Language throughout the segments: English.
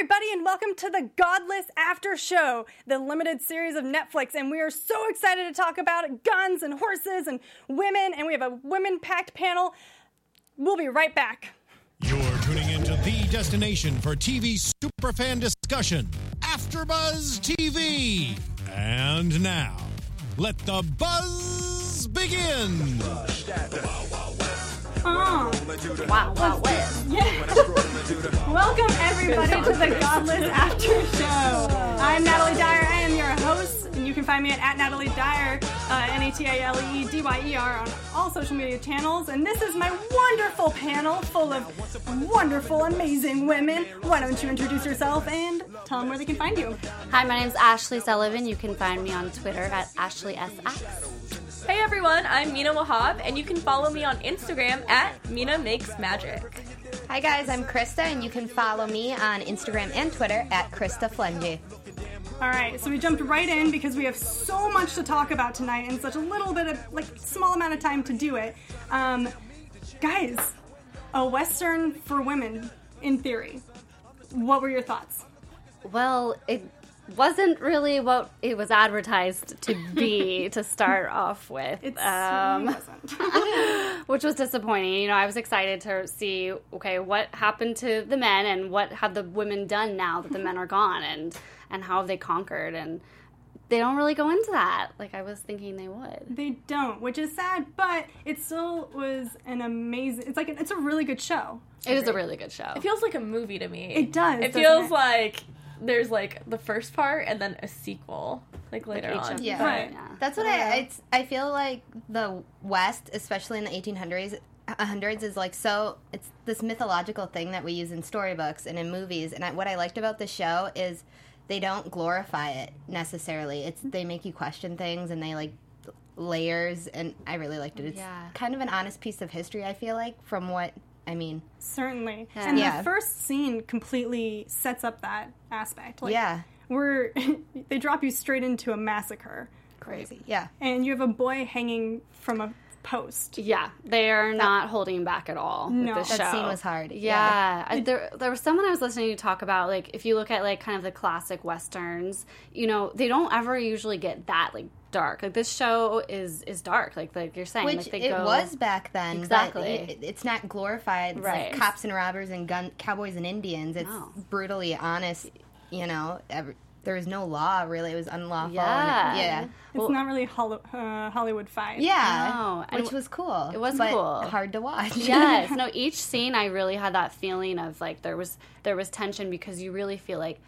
everybody, and welcome to the Godless After Show, the limited series of Netflix. And we are so excited to talk about guns and horses and women, and we have a women packed panel. We'll be right back. You're tuning into the destination for TV superfan discussion, AfterBuzz TV. And now, let the buzz begin. Oh, Wow, wow, West. welcome everybody to the Godless After Show. I'm Natalee Dyer. I am your host, and you can find me at, at Natalee Dyer, uh, N A T A L E D Y E R, on all social media channels. And this is my wonderful panel full of wonderful, amazing women. Why don't you introduce yourself and tell them where they can find you? Hi, my name's Ashley Sullivan. You can find me on Twitter at Ashley AshleySX. Hey everyone, I'm Mina Wahab, and you can follow me on Instagram at Mina Makes Magic. Hi guys, I'm Krista, and you can follow me on Instagram and Twitter at Krista Flentje. All right, so we jumped right in because we have so much to talk about tonight and such a little bit of like small amount of time to do it. Um, guys, a western for women, in theory. What were your thoughts? Well, it wasn't really what it was advertised to be to start off with. It Um, wasn't. which was disappointing. You know, I was excited to see okay, what happened to the men and what have the women done now that the men are gone and and how have they conquered and they don't really go into that like I was thinking they would. they don't, which is sad, but it still was an amazing. It's like an, it's a really good show. It is a really good show. It feels like a movie to me. It does, It feels it? like there's like the first part and then a sequel, like later each on. Yeah. Right. yeah. That's what I. It's, I feel like the West, especially in the 1800s, hundreds is like so. It's this mythological thing that we use in storybooks and in movies. And I, what I liked about the show is they don't glorify it necessarily. It's they make you question things and they like layers. And I really liked it. It's Yeah. kind of an honest piece of history. I feel like from what I mean. Certainly, Yeah. and Yeah. the first scene completely sets up that aspect. Like, yeah. we're they drop you straight into a massacre, Crazy. Yeah. and you have a boy hanging from a post. Yeah, they are not holding back at all No. with this That show. scene was hard. Yeah, I, there there was someone I was listening to talk about like if you look at like kind of the classic westerns, you know, they don't ever usually get that like dark. Like this show is is dark, like like you're saying, Which like they it go was back then. Exactly. It, it's not glorified. It's Right. like cops and robbers and gun cowboys and Indians. It's No. brutally honest. You know, every, there was no law really. It was unlawful. Yeah. it- yeah. It's not really Hollo- uh, Hollywood fight. Yeah. No, and Which was cool. it was but cool. Hard to watch. yes no each scene i really had that feeling of like there was there was tension because you really feel like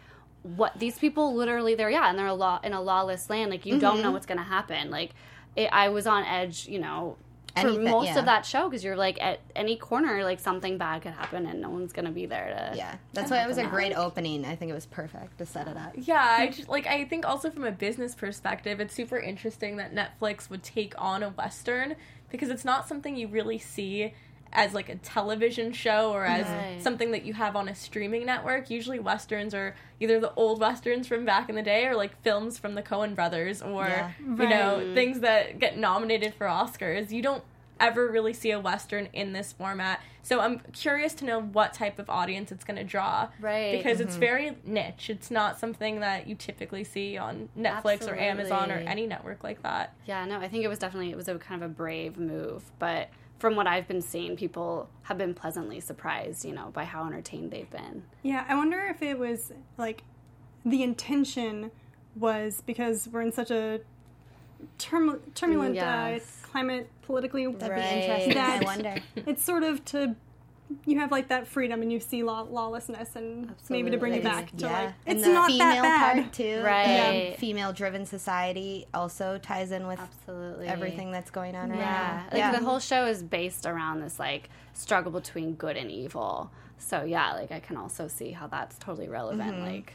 what these people literally they're yeah and they're a law in a lawless land like you don't know Mm-hmm. what's going to happen like it, i was on edge you know for Anything- most yeah. of that show because you're like at any corner like something bad could happen and no one's going to be there to Yeah. That's why it was a great opening. I think it was perfect to set it up. Yeah, I just, like I think also from a business perspective, it's super interesting that Netflix would take on a western because it's not something you really see as like a television show or as Right. something that you have on a streaming network. Usually westerns are either the old westerns from back in the day or like films from the Coen brothers or Yeah. you know, mm. things that get nominated for Oscars. You don't ever really see a western in this format. So I'm curious to know what type of audience it's going to draw. Right. Because it's mm-hmm. very niche. It's not something that you typically see on Netflix or Amazon or any network like that. Yeah, no, I think it was definitely it was a kind of a brave move, but from what I've been seeing, people have been pleasantly surprised, you know, by how entertained they've been. Yeah, I wonder if it was like the intention was because we're in such a turm- turbulent Yes. uh, climate politically. That'd Right. be interesting. I wonder. It's sort of to you have like that freedom and you see law- lawlessness and maybe to bring you Absolutely. back to yeah. like and it's the not female that bad. part too. Right. The female-driven society also ties in with Absolutely. everything that's going on right Yeah, now. like the whole show is based around this like struggle between good and evil. So yeah, like I can also see how that's totally relevant. Like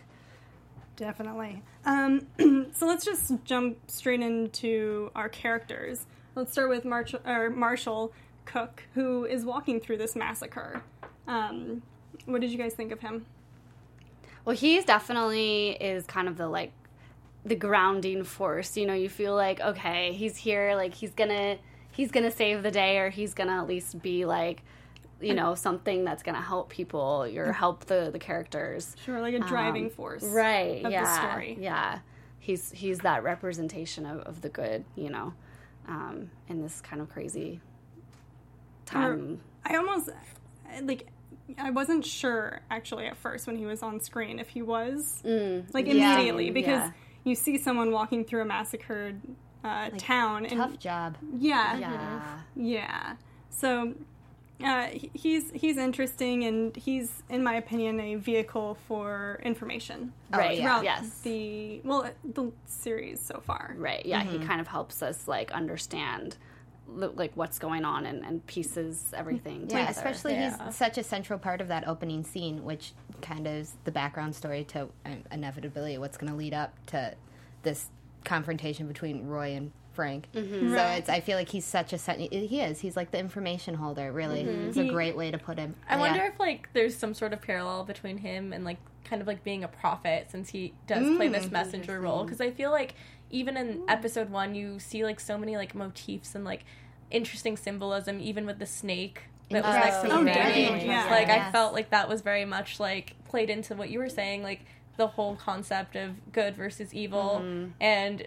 Definitely. Um, so let's just jump straight into our characters. Let's start with March- or Marshal Cook, who is walking through this massacre. Um, what did you guys think of him? Well, he's definitely is kind of the like the grounding force. You know, you feel like okay, he's here, like he's gonna he's gonna save the day, or he's gonna at least be like you know something that's going to help people or help the the characters Sure, like a driving force. right of yeah the story. yeah he's he's that representation of, of the good you know um in this kind of crazy time. I almost like I wasn't sure actually at first when he was on screen if he was like Yeah. immediately because Yeah. you see someone walking through a massacred uh, town and Tough job. yeah. Yeah. Yeah. So uh, he's he's interesting and he's in my opinion a vehicle for information. Right yeah. throughout yes. the well the series so far. Right. Yeah. He kind of helps us like understand like what's going on and, and pieces everything Yeah, together. especially Yeah. he's such a central part of that opening scene, which kind of is the background story to um, inevitably what's going to lead up to this confrontation between Roy and Frank. Mm-hmm. So it's I feel like he's such a he is he's like the information holder. Really, Mm-hmm. it's a great way to put him. I Yeah. wonder if like there's some sort of parallel between him and like kind of like being a prophet since he does play this messenger role because I feel like even in episode 1 you see like so many like motifs and like interesting symbolism even with the snake that was next to oh, the oh, baby. definitely, yeah. Like I felt like that was very much like played into what you were saying like the whole concept of good versus evil. Mm-hmm. And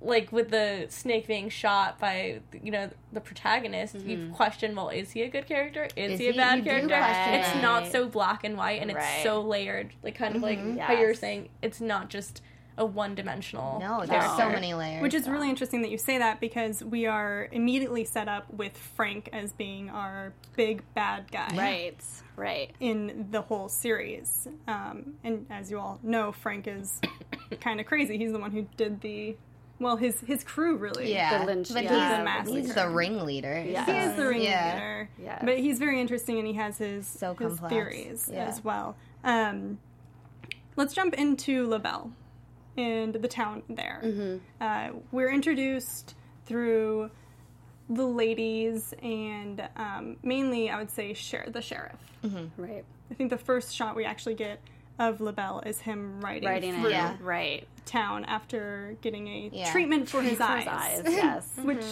like with the snake being shot by you know the protagonist you mm-hmm. question well is he a good character? Is, Is he a he- bad you character? it's not so black and white and Right. it's so layered like kind of like mm-hmm. how you were saying. It's not just a one-dimensional no, there's so many layers. Which is really interesting that you say that because we are immediately set up with Frank as being our big bad guy right right in the whole series. Um, and as you all know, Frank is kind of crazy. He's the one who did the, well, his his crew really. yeah, the lynch- but yeah, he's, he's the ringleader. Yeah. He is the Yeah. ringleader. Yes. But he's very interesting and he has his, So his complex. theories Yeah. as well. Um, let's jump into LaBelle and the town there. Mm-hmm. Uh, we're introduced through the ladies and um, mainly, I would say, sher- the sheriff. right I think the first shot we actually get of LaBelle is him riding, writing through it Yeah. right town after getting a Yeah. treatment for his For eyes, his eyes yes which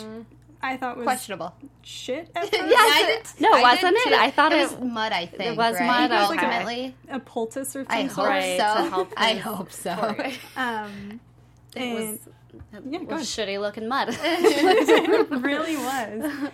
I thought was questionable. shit at first. Yeah, I. No, I wasn't it? too. I thought it it- was mud. I think it was right? mud, okay. Ultimately, a poultice or I hope sort. Right, so. to help I hope so. story. Um, it and was, it go was shitty looking mud it really was.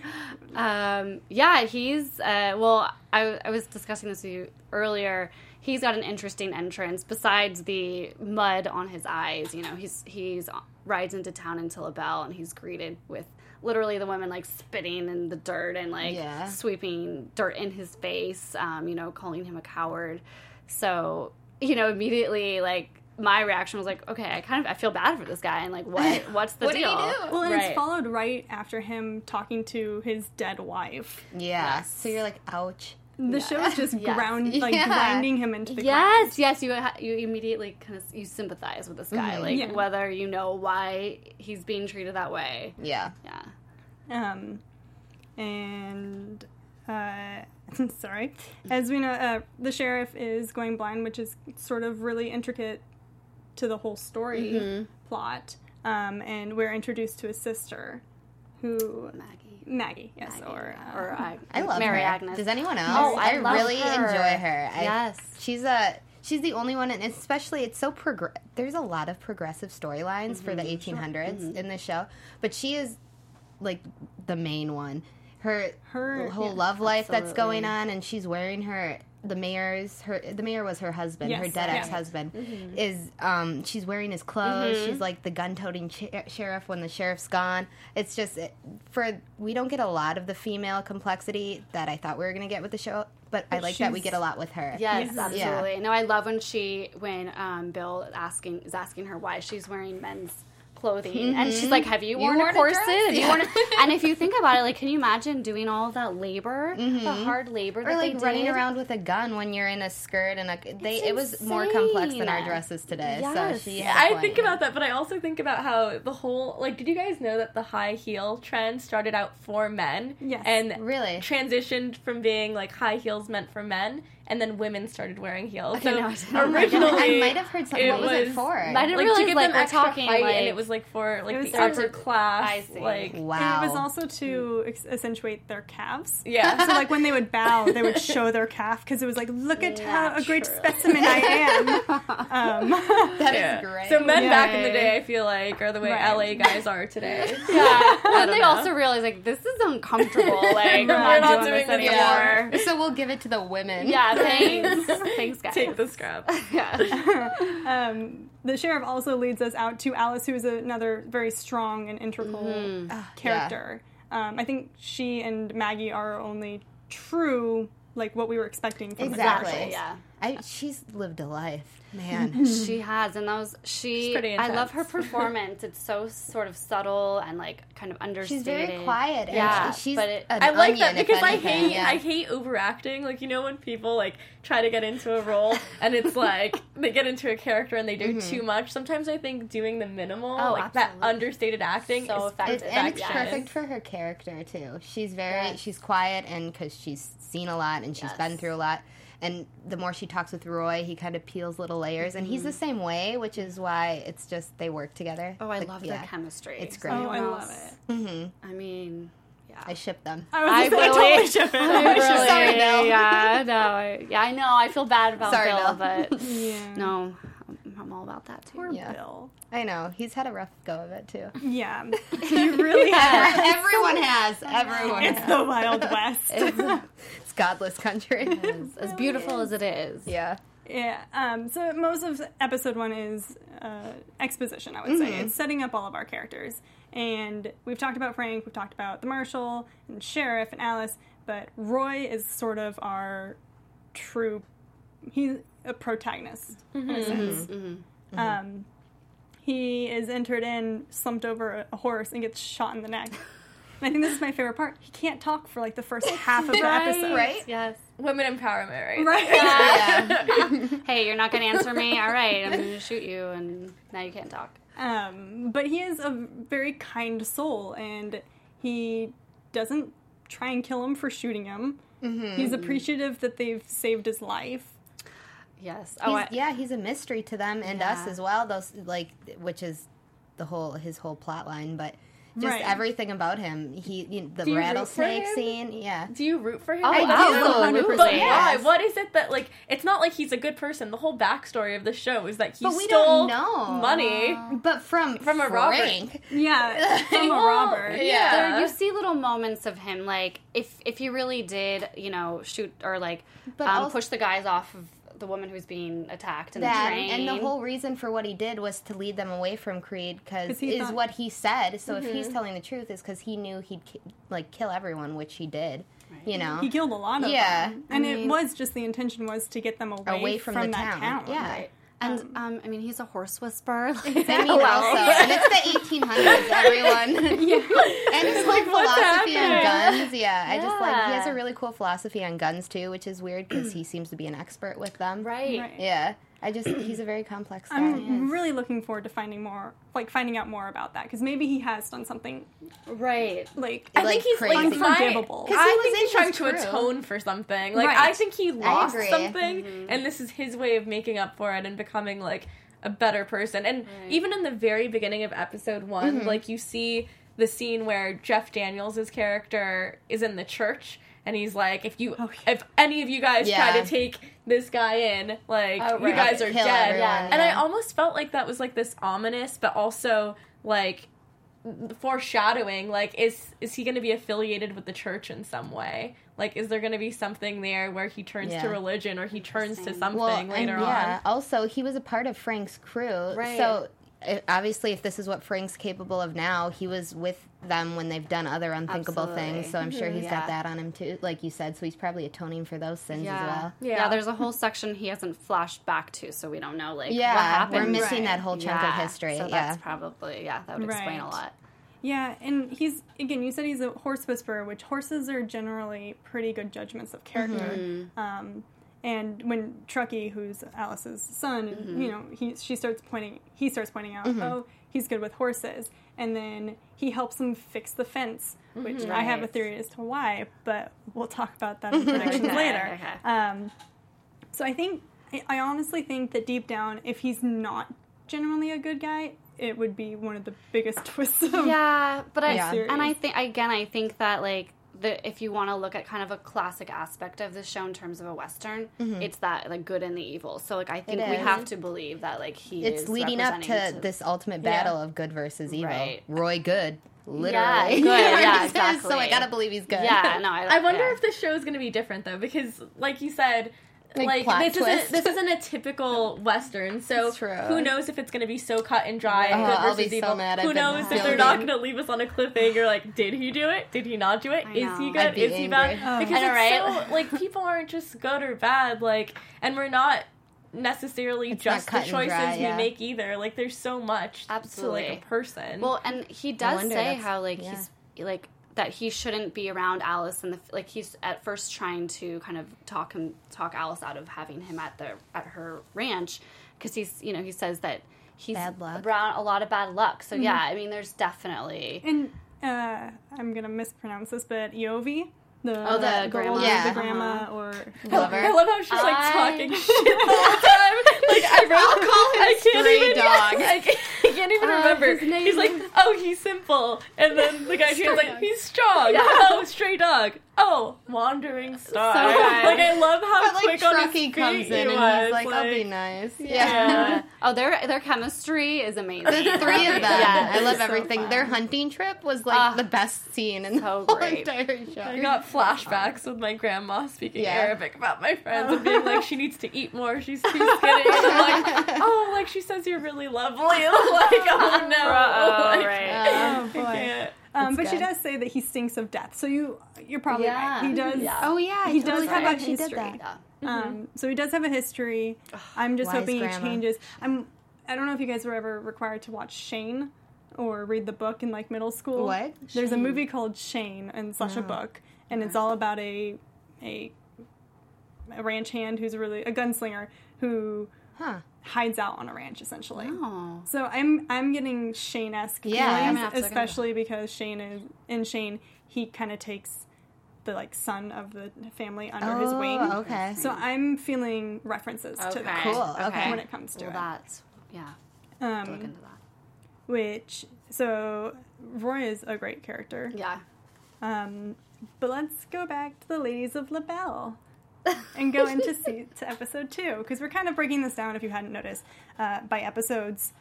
Um, yeah, he's uh, well. I, I was discussing this with you earlier. He's got an interesting entrance besides the mud on his eyes. You know, he's he's rides into town into LaBelle and he's greeted with literally the women like spitting in the dirt and like Yeah. sweeping dirt in his face. Um, you know, calling him a coward. So you know, immediately like my reaction was like, okay, I kind of I feel bad for this guy and like what what's the What did he deal? do? Well, and Right. it's followed right after him talking to his dead wife. Yeah. Yes. So you're like, ouch. The show is just Yes. ground like Yeah. grinding him into the ground. Yes, yes, you ha- you immediately kind of you sympathize with this guy, Mhm. like Yeah. whether you know why he's being treated that way. Yeah. Yeah, Um, and uh, sorry, as we know, uh, the sheriff is going blind, which is sort of really intricate to the whole story Mm-hmm. plot. Um, and we're introduced to his sister, who Maggie, Maggie, yes, Maggie, or yeah. or I, I love Mary her. Agnes. Does anyone else? Oh, I love really her. enjoy her. I, Yes. she's a she's the only one, and especially it's so progr. There's a lot of progressive storylines for the Mm-hmm. 1800s in this show, but she is like the main one. Her Her- whole yeah, love life that's going on, and she's wearing her the mayor's her the mayor was her husband her dead yeah. ex husband Mm-hmm. is um she's wearing his clothes she's like the gun toting ch- sheriff when the sheriff's gone it's just it, for we don't get a lot of the female complexity that I thought we were gonna get with the show but I like that we get a lot with her Yes, Yes. absolutely. No, I love when she when um, Bill asking is asking her why she's wearing men's clothing, and she's mm-hmm. like, "Have you worn, worn a a corset? dress? Have you worn a-" and if you think about it, like, can you imagine doing all that labor, the mm-hmm. hard labor, or that like they running did? around with a gun when you're in a skirt and a they It's it was more complex than our dresses today so Yes. she Yeah, had a I point. think about that, but I also think about how the whole like. Did you guys know that the high heel trend started out for men? Yes. and Really? transitioned from being like high heels meant for men, and then women started wearing heels. I So know. My God. originally, I might have heard something. What was, it for? I didn't like to realize give like them extra talking height, like and it was like for like the to- upper class. I see. Like wow. It was also to ex- accentuate their calves. yeah. So like when they would bow, they would show their calf because it was like, look at how a great Natural. specimen I am. Um, That is Yeah. great. So men Yeah. back in the day, I feel like, are the way Right. LA guys are today. yeah. don't And they know. also realize like this is uncomfortable. Like We're we're not not doing doing this this anymore. So we'll give it to the women. Yeah, thanks. thanks, guys. Take the scrap. Yeah. um, the sheriff also leads us out to Alice, who is another very strong and integral Mm-hmm. character. Um, I think she and Maggie are only true, like what we were expecting from Exactly. the commercials. Yeah. I, she's lived a life, man. She has, and that was she. She's pretty I love her performance. It's so sort of subtle and like kind of understated. she's very quiet. And Yeah, she- she's but it- an I like onion, that because I hate yeah. I hate overacting. Like you know when people like try to get into a role and it's like they get into a character and they do Mm-hmm. too much. Sometimes I think doing the minimal, Oh, like that understated acting, So is effective. It's, and it's Yes. perfect for her character too. She's very Yes. she's quiet and because she's seen a lot and she's been through a lot. And the more she talks with Roy, he kind of peels little layers, and he's the same way, which is why it's just they work together. Oh, I Like, love yeah. their chemistry. It's great. Oh, I love it. Mm-hmm. I mean, yeah. I ship them. I, was I gonna I totally ship it. I really, Sorry, Bill. yeah, no, I, yeah, I know. I feel bad about Sorry, Bill, Bill. but Yeah. no, I'm, I'm all about that too. Poor Yeah. Bill. I know he's had a rough go of it too. Yeah, he really has. Everyone has. Everyone. It's has. the Wild West. It's godless country. As, as beautiful as it is. yeah. Yeah. Um, so most of episode one is uh, exposition. I would say it's setting up all of our characters, and we've talked about Frank, we've talked about the marshal and sheriff and Alice, but Roy is sort of our true. He's a protagonist in a sense. Um, he is entered in, slumped over a horse, and gets shot in the neck. And I think this is my favorite part. He can't talk for like the first half of the episode. Right? Yes. Women empowerment, right? Right. Yeah. Hey, you're not going to answer me? All right, I'm going to shoot you, and now you can't talk. Um, but he is a very kind soul, and he doesn't try and kill him for shooting him. He's appreciative that they've saved his life. Yes. Oh, He's, I, yeah, he's a mystery to them and us as well. Those like, which is the whole his whole plot line, but just Right. everything about him. He you know, the Do you root for rattlesnake him? scene. Yeah, Do you root for him? Oh, I absolutely. do. But Yes. why? What is it that like? It's not like he's a good person. The whole backstory of the show is that he But we stole don't know. money. But from From a robber. Yeah, from a robber. yeah. there, you see little moments of him, like if if he really did, you know, shoot or like But um, also- push the guys off of the woman who's being attacked in the that train. and the whole reason for what he did was to lead them away from Creede because is thought- what he said. So if he's mm-hmm. telling the truth, is because he knew he'd ki- like kill everyone, which he did. You know, He killed a lot of Yeah, them, Yeah, and I it was just the intention was to get them away, Away from from, the that town. town. Yeah. Right. And um, I mean, he's a horse whisperer. I mean, also, and it's the 1800s, everyone. yeah. And his like philosophy on guns, yeah, I just like he has a really cool philosophy on guns too, which is weird because he seems to be an expert with them. right. Right. Yeah, I just he's a very complex guy. I'm really looking forward to finding more, like finding out more about that, because maybe he has done something Right. like I Like think he's crazy. like Unforgivable. 'Cause he I was think he's trying his to atone for something. Like Right. I think he lost agree. something, mm-hmm. and this is his way of making up for it and becoming like a better person. And even in the very beginning of episode one, mm-hmm. like you see the scene where Jeff Daniels' character is in the church. And he's like, if you, oh, if any of you guys try to take this guy in, like Oh, you guys are Kill dead. everyone, Yeah. And I almost felt like that was like this ominous, but also like foreshadowing like is is he going to be affiliated with the church in some way like is there going to be something there where he turns Yeah. to religion or he turns to something well, and later yeah. Also, he was a part of Frank's crew, Right. so. Obviously, if this is what Frank's capable of now, he was with them when they've done other unthinkable Absolutely. things. So I'm sure he's Yeah. got that on him too, like you said. So he's probably atoning for those sins Yeah. as well. yeah. Yeah. There's a whole section he hasn't flashed back to, so we don't know like Yeah, what happened. we're missing Right. that whole chunk Yeah, of history. So yeah, that's probably yeah, that would explain a lot. Yeah, and he's again. You said he's a horse whisperer, which horses are generally pretty good judgments of character. Mm-hmm. Um, and when Truckee, who's Alice's son, Mm-hmm. you know, he she starts pointing, he starts pointing out, oh, he's good with horses, and then he helps him fix the fence, which I have a theory as to why, but we'll talk about that in predictions Okay, later. okay. Um, So I think I- I honestly think that deep down, if he's not genuinely a good guy, it would be one of the biggest twists of Yeah, but I Yeah. and I think again, I think that like the if you want to look at kind of a classic aspect of the show in terms of a western, mm-hmm. it's that like good and the evil. So like I think we is. have to believe that like he It's is leading up to representing this ultimate battle of good versus evil. Right. Roy Good, literally. Yeah, good, yeah, exactly. So I gotta believe he's good. Yeah, no, I, I wonder yeah. if the show is going to be different though, because like you said, Like, like, plot this twist. isn't this isn't a typical western. So true. who knows if it's going to be so cut and dry? and Oh, I'll versus be so mad. Who I've knows if they're not going to leave us on a cliffhanger? Like, did he do it? Did he not do it? I Is he good? I'd be Is he bad? Oh. Because know, it's right? so like people aren't just good or bad. Like, and we're not necessarily It's not just the choices dry, we yeah. make either. Like, there's so much to like Absolutely. a person. Well, and he does wonder, say that's- how like yeah. he's like that he shouldn't be around Alice and the like he's at first trying to kind of talk him talk Alice out of having him at the at her ranch because he's you know he says that he's Bad luck. around a lot of bad luck. So yeah, I mean there's definitely And uh, I'm gonna mispronounce this, but Yovi. the Oh, the grandma. old- Yeah. the grandma, or Lover. I love how she's like I- talking shit the whole time. Like I wrote, I'll call him I can't stray even, dog. I can't, I can't even Uh, remember. his name- He's like, oh, he's simple, and then the guy translates like, he's strong. Yeah. Oh, stray dog. Oh, wandering star. So like I love how But like quick on his Truckee feet comes in and was. he's like, I'll be nice. Yeah. Yeah. oh their their chemistry is amazing. The three of them. Yeah, I love so everything. fun. Their hunting trip was like Ah, the best scene in the whole great. entire show. I got flashbacks with my grandma speaking Yeah. Arabic about my friends and being like, she needs to eat more. She's too skinny. And I'm like, oh, like she says you're really lovely. like, oh no. Oh, Like, right. oh I boy. Can't. Um, but That's she does say that he stinks of death. So you you're probably Yeah. right. He does. Yeah. Oh yeah, I He totally does have forgot a she did history. that. Yeah. Um, so he does have a history. I'm just Wise hoping grandma. he changes. I'm. I don't know if you guys were ever required to watch Shane or read the book in like middle school. What? There's a movie called Shane and slash a book, and it's all about a a a ranch hand who's really a gunslinger who Huh. Hides out on a ranch essentially. Oh. So I'm I'm getting Shane esque Yeah, feelings, gonna have to look into especially because Shane is in Shane he kind of takes the like son of the family under his Oh, wing. okay. So I'm feeling references to Okay. that Cool, okay. when it comes to Well, it. that's yeah. Um, Look into that. which so Roy is a great character. Yeah. Um, but let's go back to the Ladies of LaBelle and go into to episode two because we're kind of breaking this down if you hadn't noticed uh, by episodes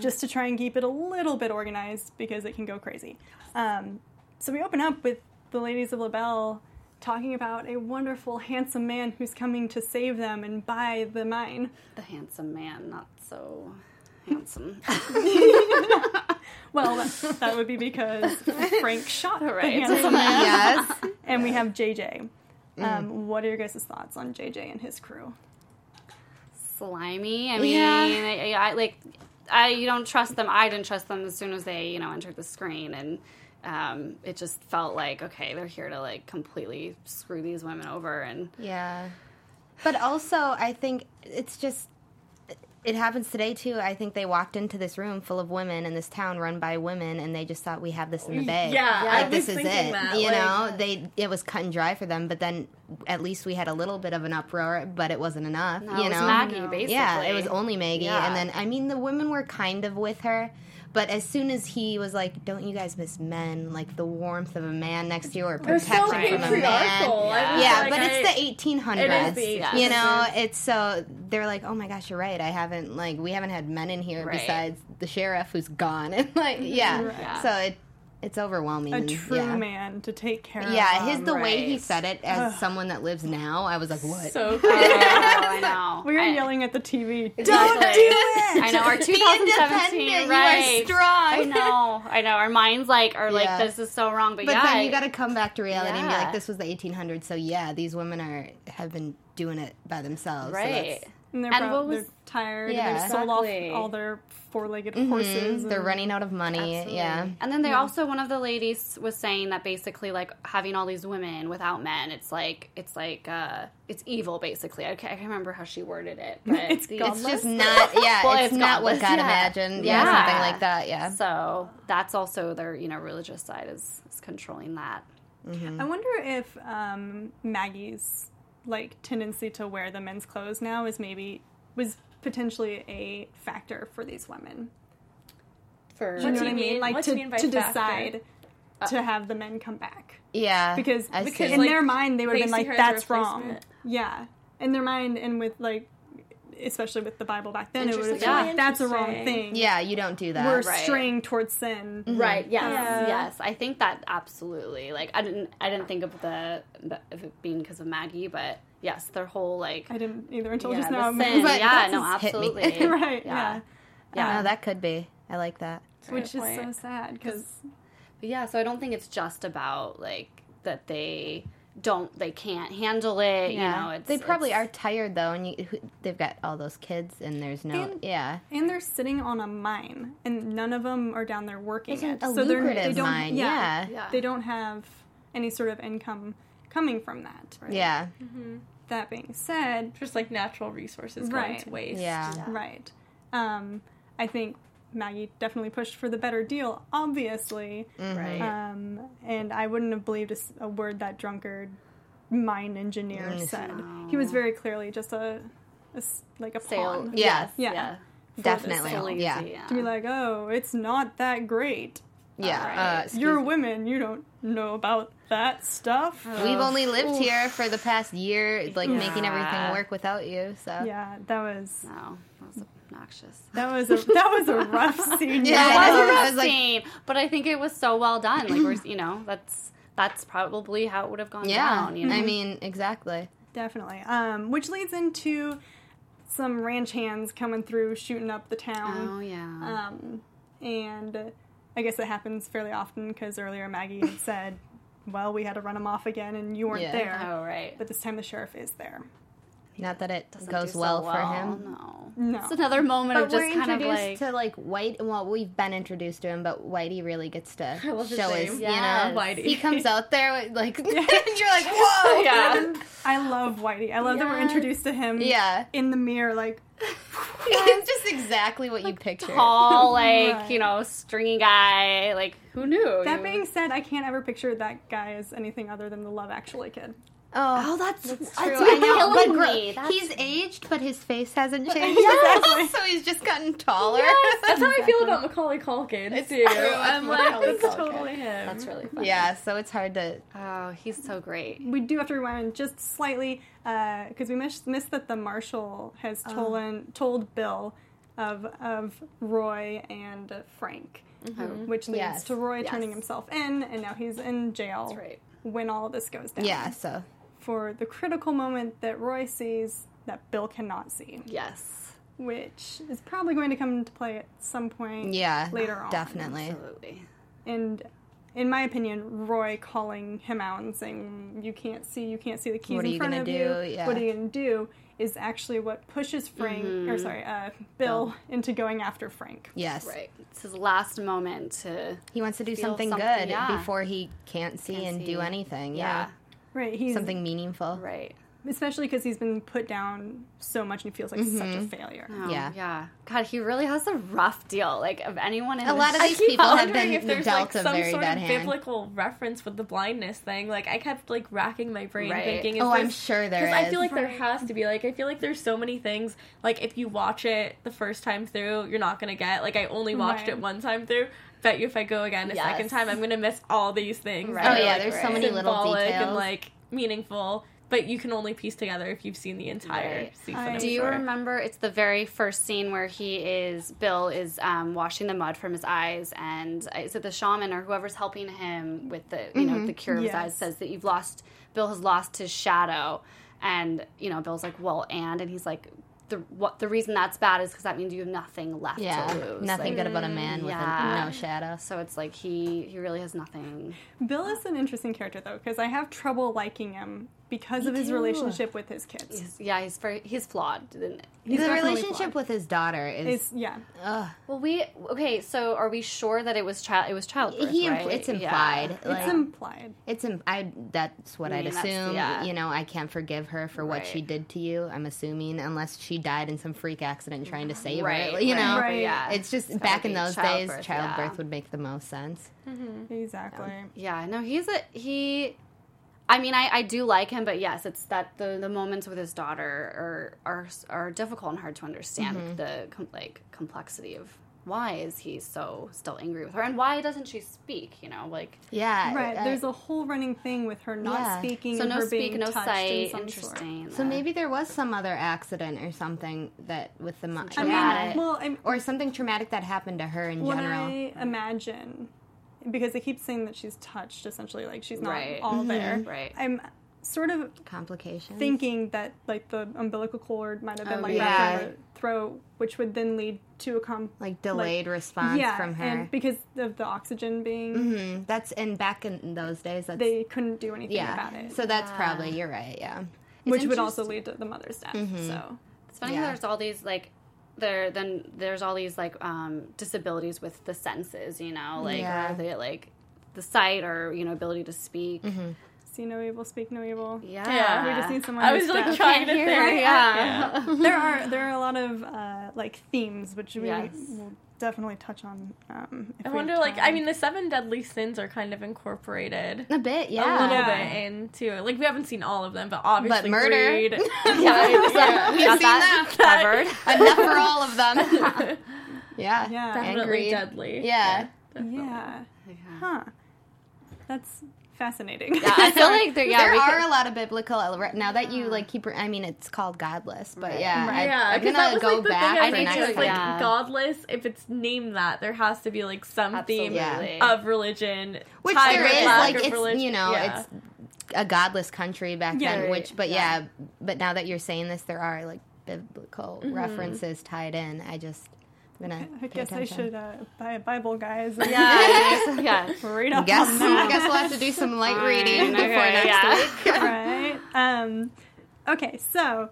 just to try and keep it a little bit organized because it can go crazy. Um, so we open up with the Ladies of LaBelle talking about a wonderful, handsome man who's coming to save them and buy the mine. The handsome man, not so handsome. Well, that, that would be because Frank shot her, Right. handsome man. yes. And we have JJ. Um, what are your guys' thoughts on JJ and his crew? Slimy. I mean, Yeah. I, I like. I you don't trust them. I didn't trust them as soon as they you know entered the screen, and um, it just felt like okay, they're here to like completely screw these women over, and Yeah. But also, I think it's just. It happens today too. I think they walked into this room full of women in this town run by women, and they just thought we have this in the bag. Yeah, I like this was is it. that, you like- know, they it was cut and dry for them. But then at least we had a little bit of an uproar, but it wasn't enough. no, you it was know, Maggie basically. Yeah, it was only Maggie, Yeah. and then I mean the women were kind of with her, but as soon as he was like, "Don't you guys miss men? Like the warmth of a man next to you, or They're so protection from a man." patriarchal. I was Yeah, like, but I- it's the 1800s. It is the Yeah. You know, it's so they're like, "Oh my gosh, you're right. I haven't like we haven't had men in here Right. besides the sheriff who's gone." And like, yeah. Yeah. So it it's overwhelming. A and- true yeah. man to take care of. Yeah, his the way he said it as someone that lives now, I was like, "What?" so Oh, I know. We were I- yelling at the TV. Don't do it! I know our Be 2017, independent. right? You are strong. I know, I know. Our minds like are like this is so wrong, but, But yeah, then you got to come back to reality and be like, this was the 1800s, so yeah, these women are have been doing it by themselves. so right. that's- And they're, And prob- what was- they're tired. Yeah. and they've sold off all their four-legged Mhm. horses. They're running out of money. Absolutely. Yeah. And then they also one of the ladies was saying that basically like having all these women without men, it's like it's like uh it's evil basically. I can't, I can't remember how she worded it, but It's the- It's just not. Yeah, Well, it's, it's not what godless, God yeah. imagined. Yeah, Yeah. something like that. Yeah. So that's also their you know religious side is is controlling that. I wonder if um, Maggie's like tendency to wear the men's clothes now is maybe was potentially a factor for these women. For Do you know do what I you mean? mean? Like What to, do you mean by to factor? decide uh, to have the men come back Yeah, because because in like, their mind they would have been like her as a that's wrong. Yeah, in their mind and with like especially with the Bible back then, it would have been like that's a wrong thing. yeah, you don't do that. we're Right. straying towards sin. Mm-hmm. Right. Yes. Yeah. Yes. I think that absolutely. Like I didn't. I didn't think of the, the of it being because of Maggie, but yes, their whole like. I didn't either until yeah, just now. sin. But yeah. No. just hit me. Absolutely. right. Yeah. Yeah. Yeah, Yeah. that could be. I like that. Which is Great so sad because yeah. So I don't think it's just about like that they don't they can't handle it. You know. It's they probably it's- are tired though, and you, they've got all those kids, and there's no. And- yeah, and they're sitting on a mine, and none of them are down there working It's it. a so they're, they don't, mine, yeah. Yeah. they don't have any sort of income coming from that. yeah, That being said, Just like natural resources going Right. to waste. yeah, right, um, I think Maggie definitely pushed for the better deal, obviously, Right. um, and I wouldn't have believed a word that drunkard mine engineer Mm. said. He was very clearly just a, a s- like a Sail. pawn. Yeah. Yeah. Yeah. definitely. Yeah, yeah. To be like, oh, it's not that great. Yeah. Alright. Uh, You're me. women, you don't know about that stuff. We've only lived here for the past year, like making everything work without you. So Yeah, that was No. That was obnoxious. that was a that was a rough scene. Yeah, It was a rough I was like- scene, but I think it was so well done. Like we're, you know, that's that's probably how it would have gone yeah, down. You know, I mean, exactly. definitely. Um, which leads into some ranch hands coming through, shooting up the town. oh yeah, Um, and uh, I guess it happens fairly often because earlier Maggie had said, "Well, we had to run him off again, and you weren't Yeah. there." oh right. But this time the sheriff is there. Not that it Doesn't goes do so well, for him. No, No. it's another moment But of just kind of introduced like to like White. Well, we've been introduced to him, but Whitey really gets to show his. Yes. You know, Whitey. he comes out there with, like, and you're like, whoa, yeah. I love Whitey. I love that we're introduced to him. yeah. In the mirror, like It's just exactly what you picture. Tall, like Right. you know, stringy guy. Like who knew? that You- being said, I can't ever picture that guy as anything other than the Love Actually kid. Oh, Oh, that's, true. that's I know, killing but me. That's- he's aged, but his face hasn't changed. Exactly. so he's just gotten taller. That's how I feel about Macaulay Culkin It's too. true. I'm like, that's Culkin. totally him. that's really funny. yeah, so it's hard to. Oh, he's so great. We do have to rewind just slightly uh, because we missed, missed that the marshal has Oh. told told Bill of of Roy and Frank, mm-hmm. Mm-hmm. which leads Yes. to Roy Yes. turning himself in, and now he's in jail. That's right. When all of this goes down. Yeah, so For the critical moment that Roy sees that Bill cannot see, Yes, which is probably going to come into play at some point. yeah, Later on. definitely. absolutely. and in my opinion, Roy calling him out and saying, "You can't see, you can't see the keys What are in you front gonna of do?" you. Yeah. What are you gonna do?" is actually what pushes Frank, or sorry, uh, Bill, into going after Frank. Yes, Right. It's his last moment to. he wants to do something, something, good yeah. before he can't see Can't and see. do anything. Yeah. Yeah, Right. He's something meaningful. Right. especially because he's been put down so much and he feels like such a mm-hmm. failure. Oh, Yeah. Yeah. God, he really has a rough deal. Like of anyone in A lot of these people have wondering been if there's dealt like a some very sort bad of hand. biblical reference with the blindness thing. Like I kept like racking my brain Right. thinking, is Oh, I'm this- sure there I feel like there has to be. Like I feel like there's so many things. Like if you watch it the first time through, you're not gonna get. Like I only watched Right. it one time through. Bet you if I go again a Yes. second time, I'm gonna miss all these things. Right. Oh yeah, like, there's so right. many little details. and like meaningful. But you can only piece together if you've seen the entire Right. season. I- I'm Do you sure. remember? It's the very first scene where he is Bill is um, washing the mud from his eyes, and uh, is it the shaman or whoever's helping him with the you know the cure of his eyes says that you've lost. Bill has lost his shadow, and you know Bill's like, well, and and he's like, the what the reason that's bad is because that means you have nothing left yeah, to lose. nothing Like, good about a mm, man with a, no shadow. So it's like he he really has nothing. Bill is an interesting character though because I have trouble liking him because of his too. relationship with his kids. He's, yeah, he's very he's flawed. Isn't it? He's the relationship flawed. with his daughter is. Is yeah, ugh. Well, we okay. So are we sure that it was child? It was childbirth, He, right? it's Yeah. implied. Like, it's implied. It's im- I. That's what I I'd mean, assume. yeah. You know, I can't forgive her for what she did to you. I'm assuming, unless she died in some freak accident trying to save Right, her. You know, right, Right. Yeah, it's just gotta back in be those days, childbirth, childbirth yeah. would make the most sense. Mm-hmm. Exactly. Yeah, no, he's a he. I mean, I, I do like him, but yes, it's that the, the moments with his daughter are are are difficult and hard to understand Mm-hmm. the com- like complexity of why is he so still angry with her and why doesn't she speak? You know, like Yeah. Right. uh, There's a whole running thing with her not Yeah. speaking so and no her speak, being no touched sight. in some sort. Interesting. so Uh, maybe there was some other accident or something that with the mo- I mean, Traumatic. well, I'm, or something traumatic that happened to her in what general. I imagine, because they keep saying that she's touched, essentially, like she's not Right. all there. Right. I'm sort of Complications. thinking that like the umbilical cord might have been Oh, like yeah. that from the throat, which would then lead to a com like delayed response yeah, from her. and because of the oxygen being, Mhm. That's and back in those days. That's they couldn't do anything yeah. about it, So that's probably you're right. Yeah. which would also lead to the mother's death. Mm-hmm. So It's funny Yeah. how there's all these like there then there's all these like um disabilities with the senses, you know, like Yeah. or the like the sight or you know ability to speak. see no evil, speak no evil. Yeah. Yeah. We just need someone. I who's was like deaf. trying to hear, think. yeah. there are there are a lot of uh, like themes which we Yes. will definitely touch on. Um, if I we wonder, like, I mean, the seven deadly sins are kind of incorporated A bit. Yeah, a little Yeah. bit into it. Like, we haven't seen all of them, but obviously, but murder. greed. yeah, yeah. we got seen that covered. Enough for all of them. yeah. Yeah. Definitely greed. deadly. Yeah. definitely. yeah, huh? That's fascinating. Yeah, I feel like there, yeah, there are could- a lot of biblical now that you like keep. I mean, it's called godless, but Right. yeah, Right. I, Yeah, I'm 'cause that gonna was, go like, the back thing I for need think next to, like yeah. godless. If it's named that, there has to be like some theme Absolutely. of religion, Which tied there with is, like it's religion. you know, Yeah. it's a godless country back Yeah. then. Right. Which, but Yeah. yeah. but now that you're saying this, there are like biblical Mm-hmm. references tied in. I just I'm gonna. I pay guess I should uh, buy a Bible, guys. and yeah, yeah. read I up guess on I guess we'll have to do some light Fine, reading before next yeah. week. right? Um, okay, so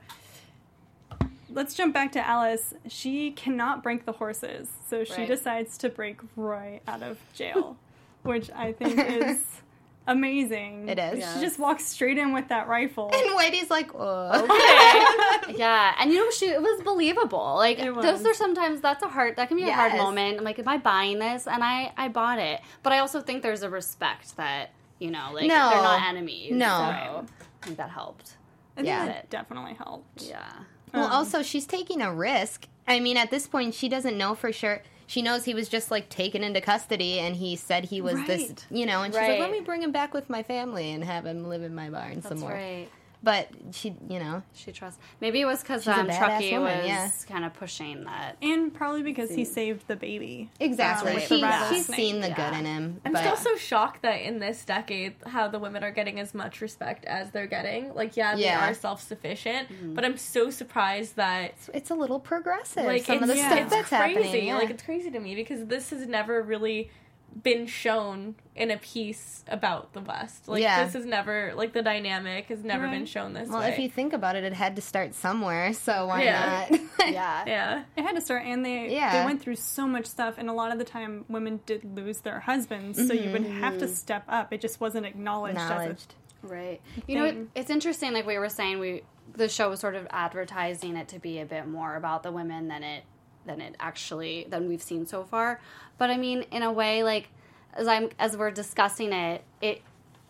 let's jump back to Alice. She cannot break the horses, so she Right. decides to break Roy out of jail, which I think is amazing. It is. Yeah. She just walks straight in with that rifle. And Whitey's like, oh. yeah, and you know, she it was believable. Like It those are sometimes that's a hard that can be a hard moment. I'm like, am I buying this? And I I bought it, but I also think there's a respect that you know, like No. they're not enemies. No. so I think that helped. I think Yeah. that definitely helped. Yeah, Well, Um, also she's taking a risk. I mean, at this point, she doesn't know for sure. She knows he was just like taken into custody, and he said he was this, you know. And she's like, "Let me bring him back with my family and have him live in my barn some more." right. But she, you know, She trusts. Maybe it was because She's a um, badass Truckee woman, was yeah. kind of pushing that. And probably because he saved the baby. exactly. Um, with the She, she's seen the Yeah. good in him. I'm but still so shocked that in this decade, how the women are getting as much respect as they're getting. Like, yeah, they Yeah. are self sufficient, Mm-hmm. but I'm so surprised that it's a little progressive. like some it's, of the yeah. stuff it's that's crazy. happening. yeah. Like, it's crazy to me because this has never really been shown in a piece about the West. Like, Yeah. this has never like the dynamic has never been shown this well, way. if you think about it, it had to start somewhere. So why Yeah. not? Yeah, yeah, It had to start, and they Yeah. they went through so much stuff, and a lot of the time women did lose their husbands, so you would have to mm-hmm. step up. It just wasn't acknowledged. As Acknowledged. Right. You know, it, it's interesting. Like we were saying, we the show was sort of advertising it to be a bit more about the women than it than it actually than we've seen so far. But I mean, in a way, like as I'm as we're discussing it, it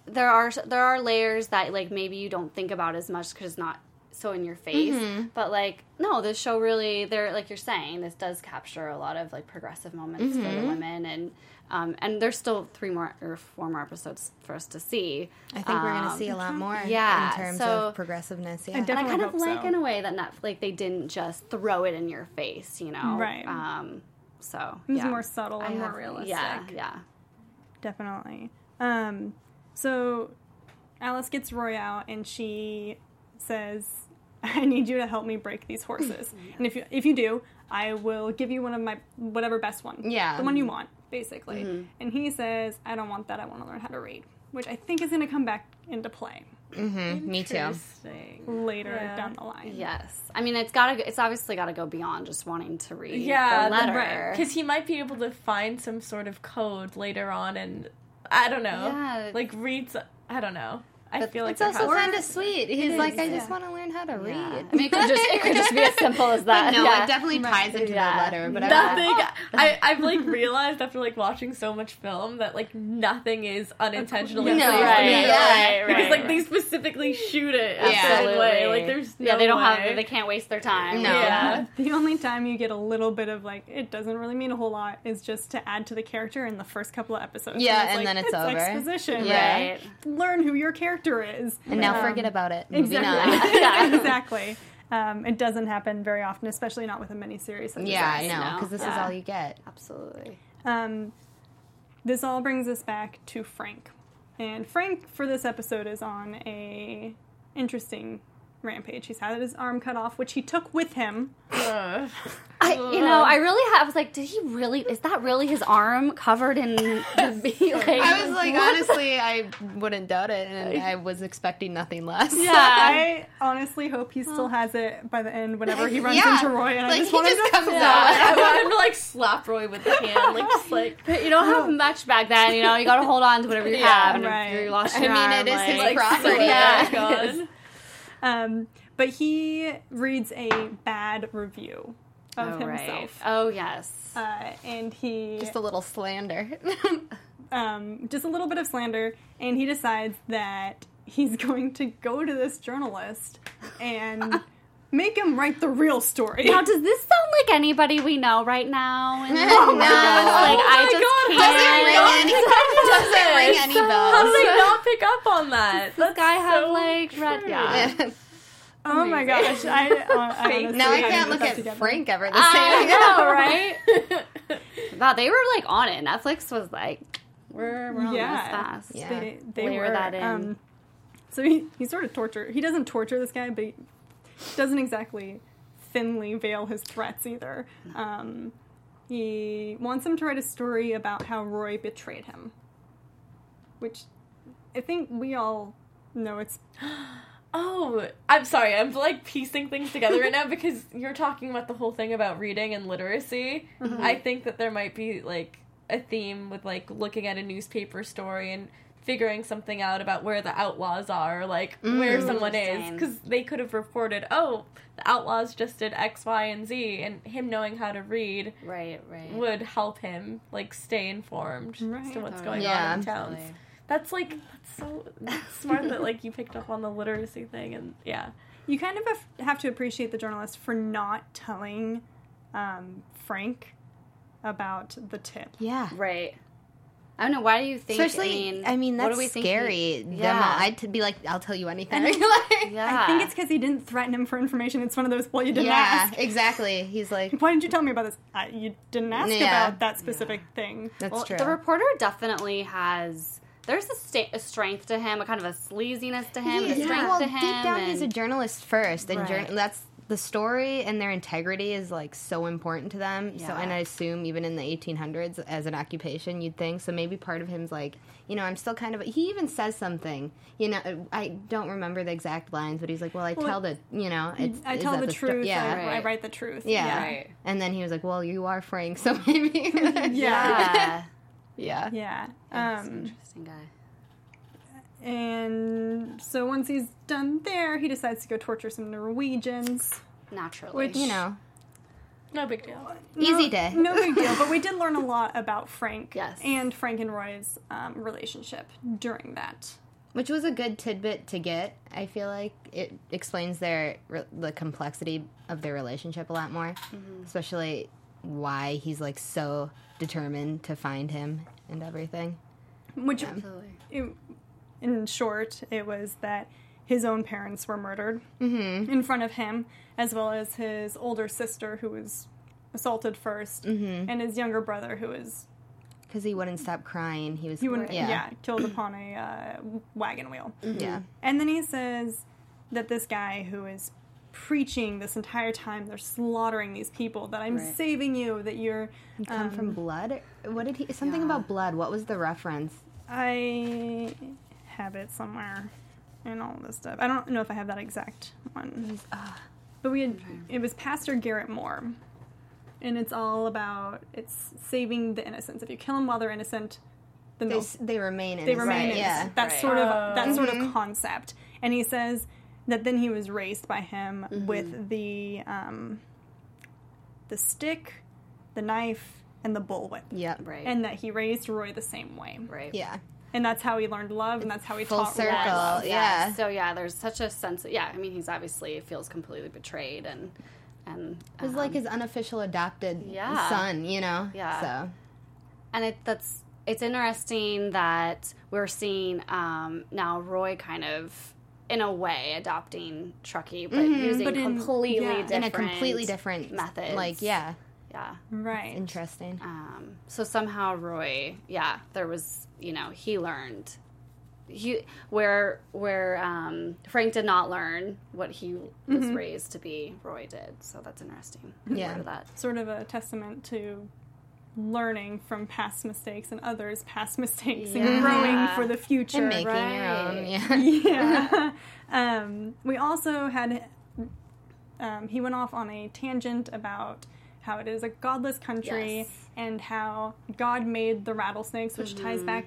there are there are layers that like maybe you don't think about as much because it's not so in your face. Mm-hmm. But like no, this show really they're like you're saying this does capture a lot of like progressive moments for mm-hmm. the women and. Um, and there's still three more or four more episodes for us to see. I think we're going to Um, see a lot more yeah, in terms so- of progressiveness. Yeah. I and I definitely kind of like so. in a way that Netflix like they didn't just throw it in your face, you know. Right. Um. So It was yeah. more subtle I and more have- realistic. Yeah. Yeah. Definitely. Um, so Alice gets Roy out and she says, I need you to help me break these horses. and if you if you do, I will give you one of my whatever best one. Yeah. The one you want, basically. Mm-hmm. And he says, I don't want that, I want to learn how to read. Which I think is gonna come back into play mm-hmm. Me too. Later Yeah. down the line. Yes. I mean, it's gotta. It's obviously gotta go beyond just wanting to read Yeah, the letter. because he might be able to find some sort of code later on, and I don't know, Yeah. like read. I don't know. I feel like it's also kind of sweet. He's is, like, I yeah. just want to learn how to read. Yeah. I mean, it could just it could just be as simple as that. no, yeah. it definitely ties into Yeah. the letter. But nothing. I, I, I've like realized after like watching so much film that like nothing is unintentionally No, placed right, yeah. right, because like right. they specifically shoot it a Yeah. certain way. Absolutely. Like there's yeah, no they don't way. have they can't waste their time. No. Yeah. The only time you get a little bit of like it doesn't really mean a whole lot is just to add to the character in the first couple of episodes. Yeah, it's and like, then it's over. exposition. Yeah. Right. Learn who your character is. and now Um, forget about it. Exactly. on. exactly. Um, it doesn't happen very often, especially not with a miniseries. such as Yeah, I this. know, No. because this is all you get. Absolutely. Um, this all brings us back to Frank, and Frank for this episode is on a interesting rampage. He's had his arm cut off, which he took with him. Ugh. I, you know, I really have, I was like, did he really? Is that really his arm covered in the? Like, I was like, honestly, I wouldn't doubt it, and I was expecting nothing less. yeah. I honestly hope he still has it by the end whenever he runs Yeah. into Roy, and I just he want him just to comes fly. out. I want him to like slap Roy with the hand, like just like you don't have much back then. You know, you got to hold on to whatever you Yeah, have. And right. if you lost I mean, arm, it is like, his like property. so Yeah. Oh gone. Um, but he reads a bad review of oh, right. himself, Oh yes. uh, and he Just a little slander. um, just a little bit of slander, and he decides that he's going to go to this journalist and make him write the real story. now, does this sound like anybody we know right now? And, No. Like, Oh I my just God, can't. doesn't ring any, doesn't ring any How bells. did they not pick up on that? This guy have so like red. Yeah. oh my gosh! I, uh, I now I can't look at together. Frank ever the same. I same. know, right? wow, they were like on it. Netflix was like, we're, we're on Yeah. this fast. Yeah. They, they Layer were. that in. Um, so he, he sort of torture. He doesn't torture this guy, but he doesn't exactly thinly veil his threats either. Um, he wants him to write a story about how Roy betrayed him, which I think we all know it's Oh, I'm sorry. I'm like piecing things together right now because you're talking about the whole thing about reading and literacy. I think that there might be like a theme with like looking at a newspaper story and figuring something out about where the outlaws are, like where someone is, because they could have reported, oh, the outlaws just did X, Y, and Z, and him knowing how to read Right, right. would help him like stay informed as to what's Oh, going yeah. on in towns. Totally. That's like that's so that's smart that like you picked up on the literacy thing and yeah. you kind of have- have to appreciate the journalist for not telling um, Frank about the tip. Yeah. Right. I don't know. Why do you think? Especially, I mean, that's what do we think scary. he- yeah. all- I'd be like, I'll tell you anything. Like, yeah. I think it's because he didn't threaten him for information. It's one of those, well, you didn't yeah, ask. exactly. He's like, Why didn't you tell me about this? Uh, you didn't ask Yeah. about that specific thing. that's well, true. the reporter definitely has. There's a, sta- a strength to him, a kind of a sleaziness to him, He a strength well, to him. deep down, he's a journalist first, and Right. jour- that's the story and their integrity is like so important to them. So, and I assume even in the 1800s, as an occupation, you'd think. So maybe part of him's like, you know, I'm still kind of. He even says something. You know, I don't remember the exact lines, but he's like, well, I Well, tell the, you know, it's, I tell that the, sto- truth. yeah. I, I write the truth. Yeah. Right. And then he was like, "Well, you are Frank, so maybe." Yeah. Yeah. yeah. Yeah. That's an Um, interesting guy. And so once he's done there, he decides to go torture some Norwegians. Naturally. Which- You know, No big deal. Easy day. No big deal. But we did learn a lot about Frank Yes. and Frank and Roy's um, relationship during that. which was a good tidbit to get. I feel like it explains their re- the complexity of their relationship a lot more, especially why he's like so determined to find him and everything. Which, Absolutely. it, in short, it was that his own parents were murdered Mm-hmm. in front of him, as well as his older sister who was assaulted 1st Mm-hmm. and his younger brother who was Because he wouldn't stop crying. He was he wouldn't, yeah. yeah. killed upon a uh, wagon wheel. Yeah. And then he says that this guy who is preaching this entire time, they're slaughtering these people, that I'm Right. saving you, that you're. You come um, from blood? What did he something Yeah. about blood? What was the reference? I have it somewhere and all this stuff. I don't know if I have that exact one. But we had, it was Pastor Garrett Moore. And it's all about it's saving the innocents. If you kill them while they're innocent, then They, they'll s- they remain they innocent. remain yeah. That Right. sort of Oh. that sort of concept. And he says that then he was raised by him Mm-hmm. with the um, the stick, the knife, and the bullwhip. Yep. Right. And that he raised Roy the same way. right. Yeah. And that's how he learned love, and that's how he Full taught circle. Roy love. Yeah. So yeah, there's such a sense. Of, yeah, I mean, he's obviously feels completely betrayed and and It was um, like his unofficial adopted Yeah. son, you know? Yeah. So, and it, that's it's interesting that we're seeing um, now Roy kind of in a way adopting Truckee, but using But in- completely yeah. different in a completely different method. Like, yeah. Yeah. Right. Interesting. Um, so somehow Roy, yeah, there was you know he learned. He where where um, Frank did not learn what he was raised to be, Roy did. So that's interesting. Yeah. Part of that. Sort of a testament to learning from past mistakes and others' past mistakes and growing for the future. And making right. your own. Yeah. yeah. um, we also had um, he went off on a tangent about how it is a godless country Yes. and how God made the rattlesnakes, which Mm-hmm. ties back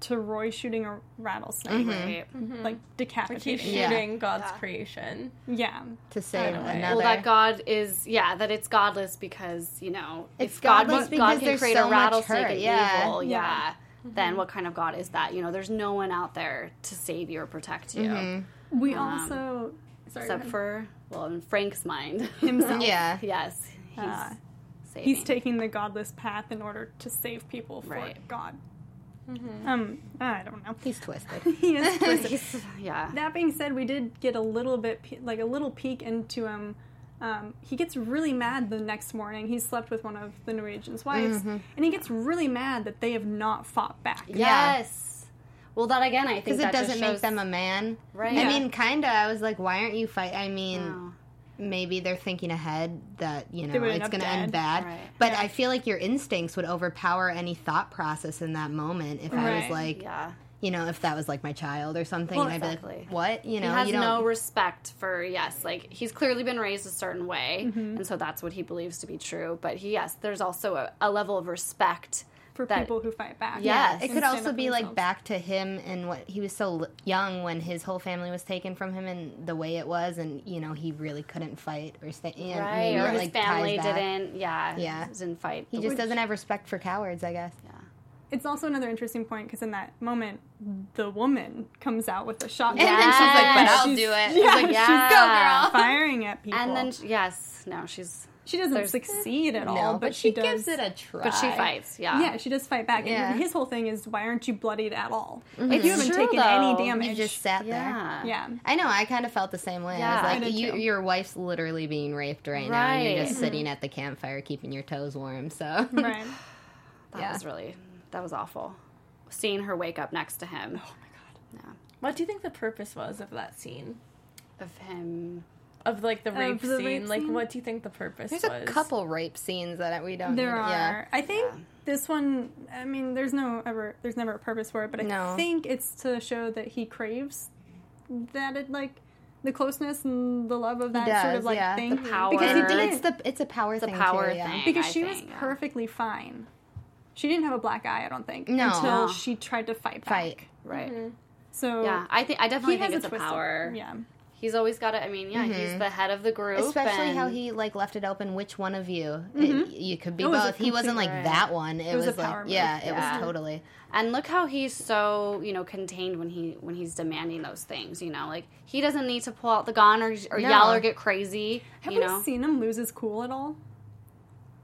to Roy shooting a rattlesnake, mm-hmm. Right. Mm-hmm. like mm-hmm. decapitating. Yeah. shooting God's Yeah. creation. Yeah. To save another. Well, that God is yeah, that it's godless because you know It's if God godless was- because God can create so a rattlesnake and yeah. evil, Yeah. yeah. Then what kind of God is that? You know, there's no one out there to save you or protect you, We Um, also sorry, except for well, in Frank's mind, himself. yeah. yes, he's Uh, saving. He's taking the godless path in order to save people for Right. God. Um, I don't know. He's twisted. He is twisted. He's- yeah, that being said, we did get a little bit, like a little peek into him. Um, he gets really mad the next morning. He slept with one of the Norwegian's wives, Mm-hmm. and he gets really mad that they have not fought back. Yeah. yes. Well, that again, I think Because it that doesn't make shows- them a man. Right. I mean, kind of. I was like, why aren't you fight? I mean, No. Maybe they're thinking ahead that, you know, it's going to end bad. Right. But Yeah. I feel like your instincts would overpower any thought process in that moment if I was like, Yeah, you know, if that was like my child or something. Well, and I'd be like, what? You know, he has you don't. no respect for yes like he's clearly been raised a certain way Mm-hmm. and so that's what he believes to be true but he yes there's also a, a level of respect For that- people who fight back. Yeah, it could also be for like back to him and what he was so young when his whole family was taken from him and the way it was, and you know he really couldn't fight or stay. Yeah, right maybe or it, his like, ties family didn't yeah Yeah. didn't fight He just doesn't have respect for cowards, I guess. yeah. It's also another interesting point because in that moment, the woman comes out with a shotgun. And then she's like, "But I'll She's- do it." Yeah, It's like, Yeah. "Go, girl." firing at people. and then yes no she's she doesn't there's- succeed at all, but, but she, she does. gives it a try. but she fights yeah Yeah, she does fight back. Yeah. And his whole thing is, why aren't you bloodied at all? Mm-hmm. It's you haven't true, taken any damage. You just sat there. yeah yeah. I know. I kind of felt the same way. Yeah. I I was like, did you, your wife's literally being raped right, now, and you're Right. just sitting mm-hmm. at the campfire keeping your toes warm. So Right. that Yeah. was really that was awful seeing her wake up next to him Oh my god. yeah What do you think the purpose was of that scene? of him Of like the rape the scene? rape like, scene? what do you think the purpose was? there's was? a couple rape scenes that we don't. There need- are. Yeah. I think Yeah. this one. I mean, there's no ever. There's never a purpose for it, but I No. think it's to show that he craves that it like the closeness and the love of that sort of like yeah. thing. The power. Because he didn't. it's the it's a power It's a thing. power too, yeah. thing. because I she was think, yeah. perfectly fine. She didn't have a black eye, I don't think, No. until No. she tried to fight back. Fight. right mm-hmm. So yeah I think I definitely has think a it's a twisted- power Yeah. He's always got it. I mean, yeah, he's mm-hmm. the head of the group. Especially and how he like left it open. Which one of you? It, mm-hmm. you could be It both. He wasn't like complete- that one. It, was was, a like power move. yeah, it Yeah. was totally. and look how he's so you know contained when he when he's demanding those things. You know, like he doesn't need to pull out the gun or or No. yell or get crazy. Have you we know, seen him lose his cool at all?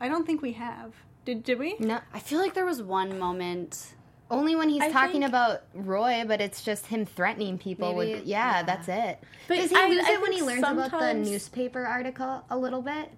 I don't think we have. Did did we? No, I feel like there was one moment. Only when he's I talking think- about Roy, but it's just him threatening people. Maybe- with, yeah, yeah. that's it. But Does he I- lose I it when he learns about the newspaper article a little bit?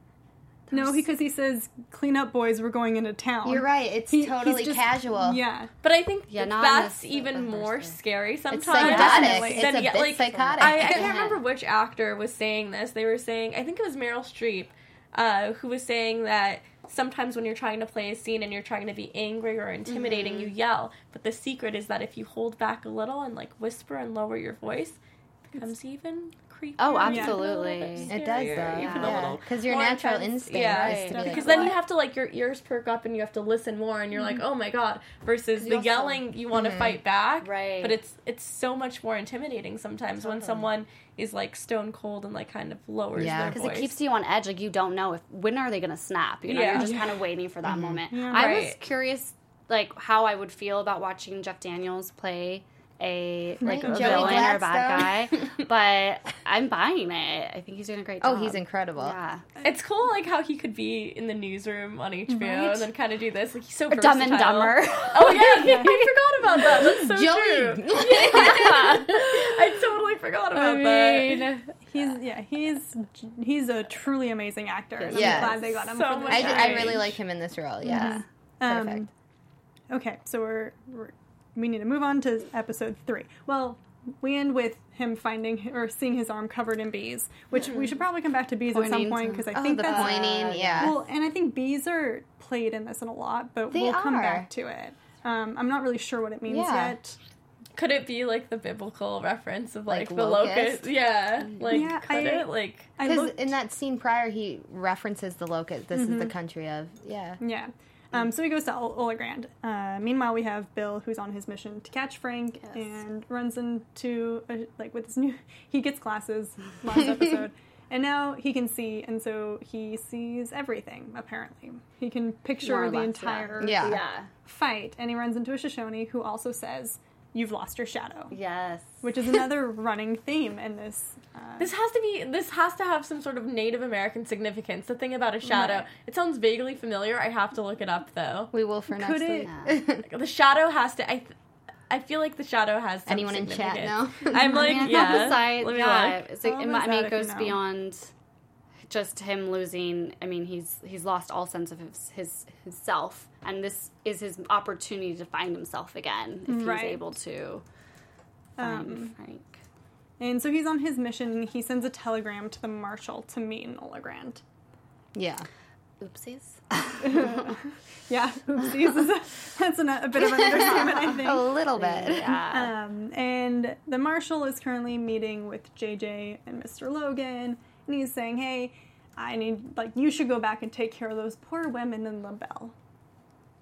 No, because he says clean up boys, we're going into town. You're right. It's He- totally just- casual. Yeah. But I think Yeah, that's in even more first scary It's sometimes. psychotic. definitely. It's than- a yeah, bit like, psychotic. I, I can't remember which actor was saying this. They were saying, I think it was Meryl Streep, uh, who was saying that sometimes when you're trying to play a scene and you're trying to be angry or intimidating, Mm-hmm. you yell. But the secret is that if you hold back a little and like whisper and lower your voice, it becomes even creepy. Oh, absolutely. little It does, scarier, though. even a Yeah. little 'Cause your more natural intense. instinct yeah. is to be like, because then you have to like your ears perk up and you have to listen more, and you're like, oh my god. Versus you the also- yelling, you want to fight back, Right. But it's it's so much more intimidating sometimes when someone is like stone cold and like kind of lowers Yeah. their because it keeps you on edge. Like you don't know if when are they going to snap. You know, Yeah. you're just kind of waiting for that Mm-hmm. moment. Yeah. I was curious, like how I would feel about watching Jeff Daniels play a like a Joey villain or a bad guy, but I'm buying it. I think he's doing a great Oh, job. he's incredible. Yeah, It's cool, like how he could be in the newsroom on HBO Right. and then kind of do this. Like he's so or Dumb and. Dumber. Oh yeah, I forgot about that. That's so Joey. true. Yeah, I totally forgot about I that. he's yeah, he's he's a truly amazing actor. and I'm Yes. glad they got him So for much I. I really like him in this role. Yeah. Um, Perfect. Okay, so we're, we're we need to move on to episode three. Well, we end with him finding or seeing his arm covered in bees, which we should probably come back to bees at some point because I Oh, think the that's pointing. Yeah. well, and I think bees are played in this in a lot, but They we'll come are. back to it. Um, I'm not really sure what it means Yeah. yet. Could it be like the biblical reference of like, Like the locust? locust? Yeah, like Yeah, could I- it like? Because in that scene prior, he references the locust. This is the country of. Yeah. yeah. Um, so he goes to Ol- Olagrand. Uh, meanwhile, we have Bill, who's on his mission to catch Frank, Yes. and runs into a, like with his new. He gets glasses last episode, and now he can see, and so he sees everything. Apparently, he can picture the less, entire Yeah. yeah, fight, and he runs into a Shoshone who also says, "You've lost your shadow," yes. which is another running theme in this. Uh, This has to be. This has to have some sort of Native American significance. The thing about a shadow. Right. It sounds vaguely familiar. I have to look it up though. We will for next Could it- week. The shadow has to. I. th- I feel like the shadow has. Some Anyone in chat significance. now? I'm like, I mean, it's yeah. not the side. Let me Yeah, look. it's like, I'll mean, it goes you know. beyond just him losing. I mean, he's he's lost all sense of his his, his self, and this is his opportunity to find himself again if Right. he's able to find Um, Frank. and so he's on his mission, and he sends a telegram to the marshal to meet in Olagrand. yeah. Oopsies. Yeah, oopsies. is a, that's an, a bit of an understatement, I think. A little bit. Yeah. Um, and the marshal is currently meeting with JJ and Mr. Logan, and he's saying, "Hey, I need like you should go back and take care of those poor women in La Belle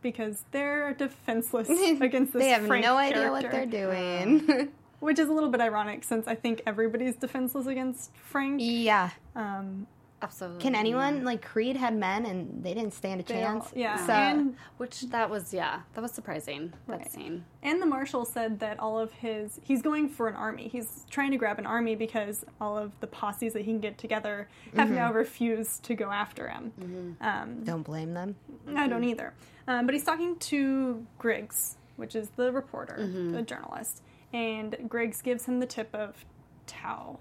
because they're defenseless against this. they have Frank no idea what they're doing. which is a little bit ironic since I think everybody's defenseless against Frank. yeah. Um, Absolutely. Can anyone like Creede had men and they didn't stand a they chance? all- yeah, So and Which that was yeah, that was surprising. That Right. scene. And the marshal said that all of his he's going for an army. He's trying to grab an army because all of the posses that he can get together have now refused to go after him. Um, don't blame them. I don't either. Um, but he's talking to Griggs, which is the reporter, the journalist, and Griggs gives him the tip of Tao,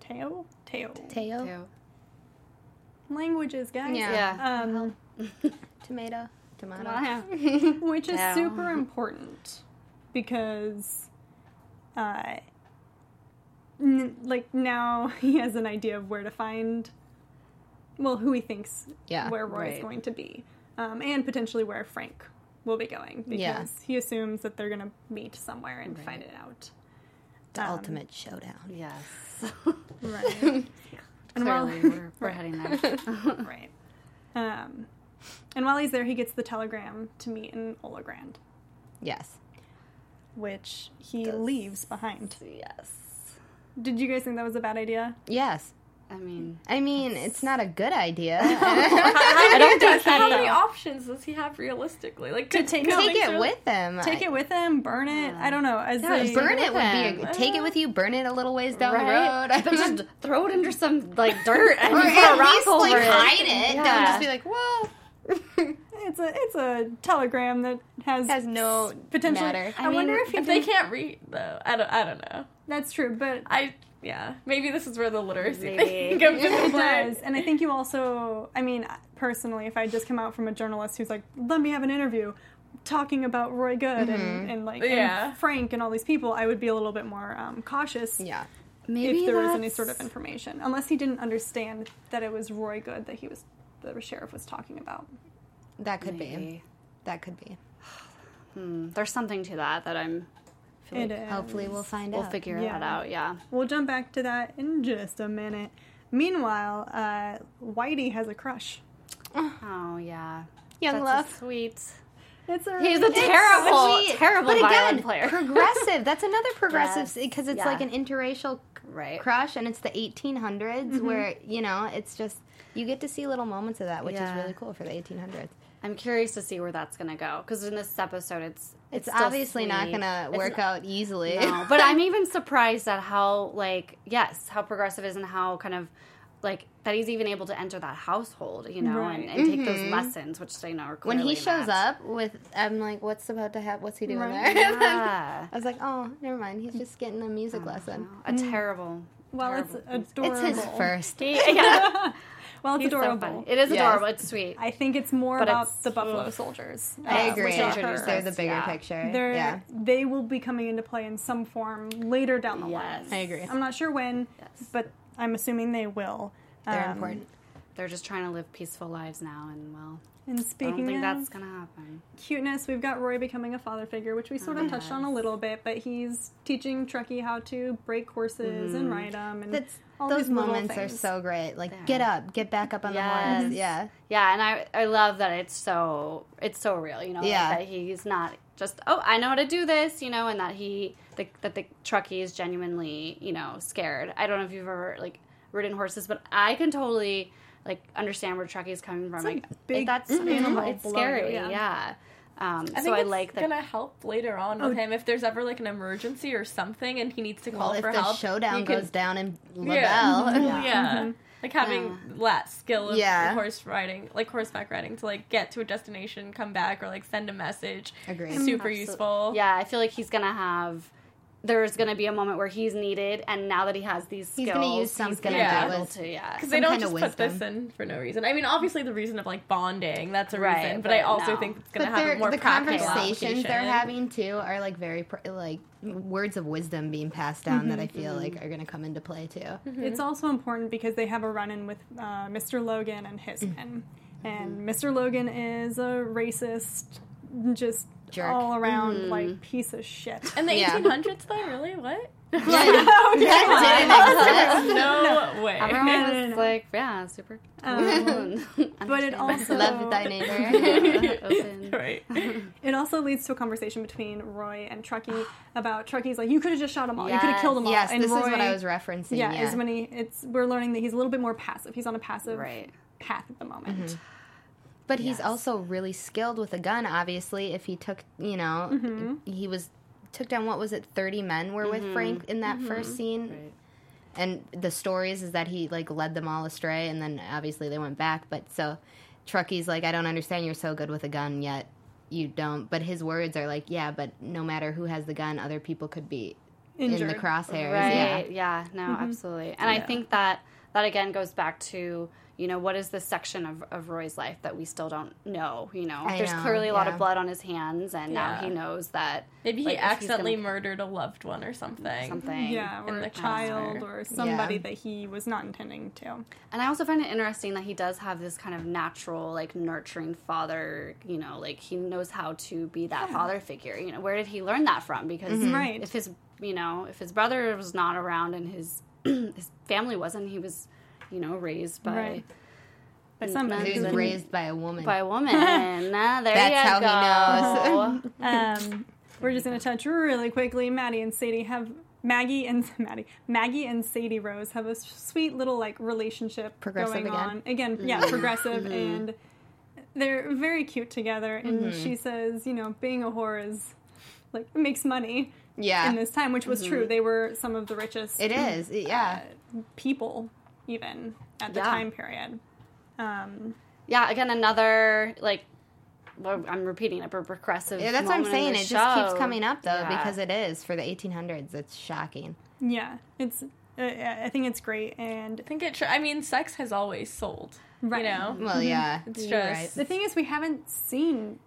Teo, Teo. Teo, Too. Languages, guys. Yeah. Yeah. Um, tomato, tomato. Wow. which is Tao. super important because uh n- like now he has an idea of where to find well who he thinks Yeah, where Roy is going to be um, and potentially where Frank will be going because Yeah. he assumes that they're going to meet somewhere and find it out The Um, ultimate showdown. Yes. right and while we're, we're heading there. right um, and while he's there he gets the telegram to meet in Olagrand Yes. which he Does- leaves behind yes. Did you guys think that was a bad idea? Yes. I mean, I mean, it's not a good idea. I don't think How many he. options does he have realistically? Like to take- Take it with him. Take it with him, burn it. I don't know. As Yeah, a, just Burn it would him. be a, take it with you. Burn it a little ways down Right? the road. But just throw it under some like dirt and or put at a rock least like it. hide it. Don't just be like, well, it's a it's a telegram that has has no potential. matter. I, I wonder if If they can't read though, I don't. I don't know. That's true, but I yeah. Maybe this is where the literacy Maybe. thing comes into it play. does. And I think you also. I mean, personally, if I just come out from a journalist who's like, "Let me have an interview." Talking about Roy Goode and, and like and Frank and all these people, I would be a little bit more um, cautious Yeah. Maybe if there was any sort of information, unless he didn't understand that it was Roy Goode that he was the sheriff was talking about. That could be. That could be. Hmm, there's something to that that I'm feel It like is. Hopefully, we'll find it. we'll out. figure Yeah. that out. Yeah. We'll jump back to that in just a minute. Meanwhile, uh, Whitey has a crush. Oh yeah. Young That's love. a sweet. It's a He's a terrible, Sweet. terrible but violin again, player. progressive. That's another progressive Yes. because it's Yeah. like an interracial right. crush, and it's the 1800s Mm-hmm. where you know it's just you get to see little moments of that, which Yeah. is really cool for the 1800s. I'm curious to see where that's gonna go because in this episode, it's It's, still obviously not gonna It's work out easily. No, but I'm even surprised at how like yes, how progressive is and how kind of like that he's even able to enter that household, you know, Right. and, and take those mm-hmm. lessons, which they know are when he shows not. up with, I'm like, what's about to happen? What's he doing Right. there? Yeah. I was like, oh, never mind. He's just getting a music lesson. a mm. terrible. well, it's terrible- adorable. It's his first. He, yeah, Well, it's he's so adorable. funny. It is Yes. adorable. It's sweet. I think it's more But about it's- the Buffalo ugh. Soldiers. I uh, agree. which is Introduce her. They're the bigger Yeah. picture. They're, yeah, They will be coming into play in some form later down the Yes. line. I agree. I'm not sure when, Yes. but I'm assuming they will. They're Um, important. They're just trying to live peaceful lives now, and well, And I don't speaking think of that's gonna happen. cuteness, we've got Roy becoming a father figure, which we sort of oh, touched on a little bit, but he's teaching Truckee how to break horses and mm. ride them. And That's all those moments are so great. Like, They are. get up, get back up on the horse. Yeah, Yeah, and I I love that it's so it's so real, you know, like that he's not just oh I know how to do this, you know, and that he the, that the truckee is genuinely you know scared. I don't know if you've ever like ridden horses, but I can totally like understand where truckee is coming from. a like big that's animal it's below scary, yeah. yeah. Um, I so think I it's like that. gonna help later on with him if there's ever like an emergency or something and he needs to call well, if for the help. showdown you can- goes down in Yeah. LaBelle, Yeah. Yeah. Like having that skill of Yeah. horse riding, like horseback riding, to like get to a destination, come back, or like send a message. Agreed. Super Absolute- useful. Yeah, I feel like he's gonna have. There's gonna be a moment where he's needed, and now that he has these skills, He's gonna use he's something gonna that be able to. Yeah, Because they don't just put this in for no reason. I mean, obviously the reason of like bonding, that's a Right, reason. But, I also no. think it's going to have a more the practical conversations they're having too are like very pr- like words of wisdom being passed down that I Mm-hmm. feel like are going to come into play too. It's also important because they have a run in with uh, Mr. Logan and his men. And Mr. Logan is a racist, just Jerk. all around Mm-hmm. like piece of shit. In the Yeah. 1800s, though, really? What? Yeah, that didn't exist. No way. Everyone No, no, was no. like, yeah, super. Um, but it also Love thy neighbor. open. right. it also leads to a conversation between Roy and Truckee about Truckee's like you could have just shot them all, you could have killed them all. yes, and this Roy, is what I was referencing. Yeah, Yeah, is when he it's we're learning that he's a little bit more passive. He's on a passive Right. path at the moment. But he's also really skilled with a gun. Obviously, if he took, you know, Mm-hmm. he was took down. What was it? Thirty men were with mm-hmm. Frank in that mm-hmm. first scene. Right. And the stories is that he like led them all astray, and then obviously they went back. But so, Truckee's like, I don't understand. You're so good with a gun, yet you don't. But his words are like, yeah, but no matter who has the gun, other people could be in the crosshairs. Right. Yeah. Yeah. No, mm-hmm. absolutely. And I think that that again goes back to you know what is this section of, of Roy's life that we still don't know. You know, I there's know, clearly a lot of blood on his hands, and now he knows that Maybe he like, if he's accidentally gonna- murdered a loved one or something. something. Yeah, or a child transfer. or somebody Yeah. that he was not intending to. And I also find it interesting that he does have this kind of natural, like nurturing father. You know, like he knows how to be that father figure. You know, where did he learn that from? Because mm-hmm. Right. if his, you know, if his brother was not around and his his family wasn't, he was, you know, raised by Right. By somebody. He was raised by a woman. by a woman. Ah, there That's you how he go. Um, we're just going to touch really quickly. Maddie and Sadie have Maggie and Maddie, Maggie and Sadie Rose have a sweet little like relationship Progressive going again. on. Again, yeah, progressive, and they're very cute together. And she says, you know, being a whore is like makes money yeah, in this time, which was true. They were some of the richest it is. Yeah, people even at the Yeah. time period. Um, yeah, again, another like. Well, I'm repeating it, but progressive. yeah. That's what I'm saying. the It just keeps coming up though Yeah. because it is for the 1800s. It's shocking. yeah, it's. Uh, I think it's great, and I think it. Tr- I mean, sex has always sold. Right. You know. Well, yeah, It's you're just- right. The thing is, we haven't seen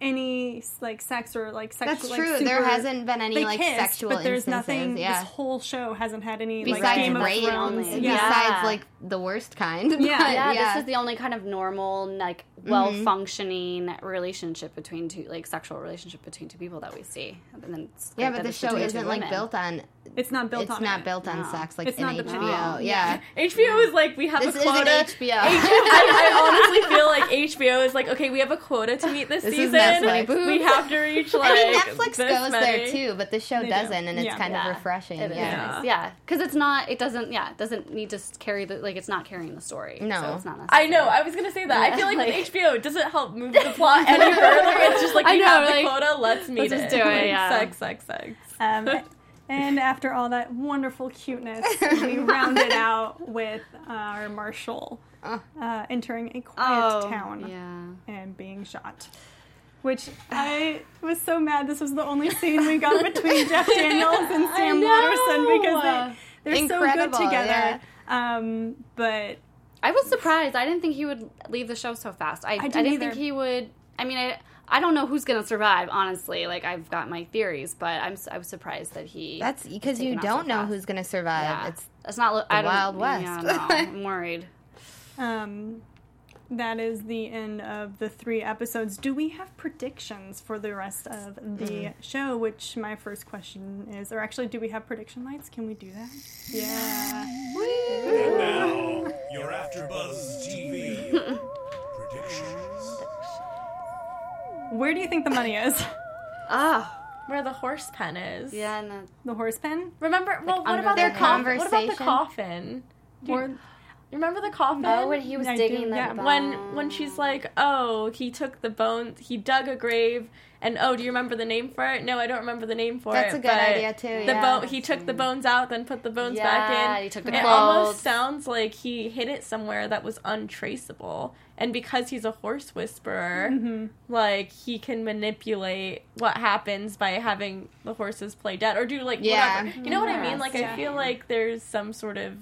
any like sex or like sexual. That's like, true. there hasn't been any like kissed, sexual but there's instances. nothing. yeah. This whole show hasn't had any like Besides Game of rape, Thrones. only. Yeah. besides like the worst kind. but, Yeah. yeah, this is the only kind of normal, like, well functioning mm-hmm. relationship between two, like, sexual relationship between two people that we see. And then it's yeah, great but the show isn't like women. built on. It's not built it's on. not it. built on No. sex like It's in not HBO. No. Yeah, HBO is like we have this a isn't quota. HBO. I, I honestly feel like HBO is like, okay, we have a quota to meet this, This is season. Netflix. We have to reach like. I mean, Netflix this goes there too, but the show They doesn't, and it's Yeah. kind Yeah. of refreshing. It is yeah. Yeah, because it's not. It doesn't. Yeah, it doesn't need to carry the like. It's not carrying the story. No. so it's not. I know. I was gonna say that. I feel like, like- with HBO, it doesn't help move the plot any further. It's just like I we know, have the like, quota. Let's meet let's it. just do it, yeah. Sex, sex, sex. Um, and after all that wonderful cuteness, we rounded out with our Marshal Oh. uh, entering a quiet Oh, town Yeah. and being shot. Which I was so mad. This was the only scene we got between Jeff Daniels and Sam Waterston because they, they're so good together. yeah. Um, but I was surprised. I didn't think he would leave the show so fast. I, I, didn't didn't think he would. I mean, I, I don't know who's going to survive. Honestly, like I've got my theories, but I'm s- I was surprised that he. That's because you taken out so don't know fast. who's going to survive. Yeah. It's it's not. lo- I Wild West. Yeah, no, I'm worried. um, that is the end of the three episodes. Do we have predictions for the rest of the show? Which my first question is, or actually, do we have prediction lights? Can we do that? Yeah. And now, your AfterBuzz TV Where do you think the money is? Ah, Where the horse pen is. yeah, the, The horse pen? Remember? Well, what about their the coffin? What about the coffin? You, Or remember the coffin? oh, when he was I do, digging yeah. the when when she's like, "Oh, he took the bones. He dug a grave." And oh, do you remember the name for it? No, I don't remember the name for That's it. That's a good but idea, too, The yeah. bone. He took the bones out, then put the bones back Yeah, in. he took the it clothes. almost sounds like he hid it somewhere that was untraceable. And because he's a horse whisperer, Mm-hmm. like he can manipulate what happens by having the horses play dead or do like Yeah. whatever. You know what I mean? Like Yeah. I feel like there's some sort of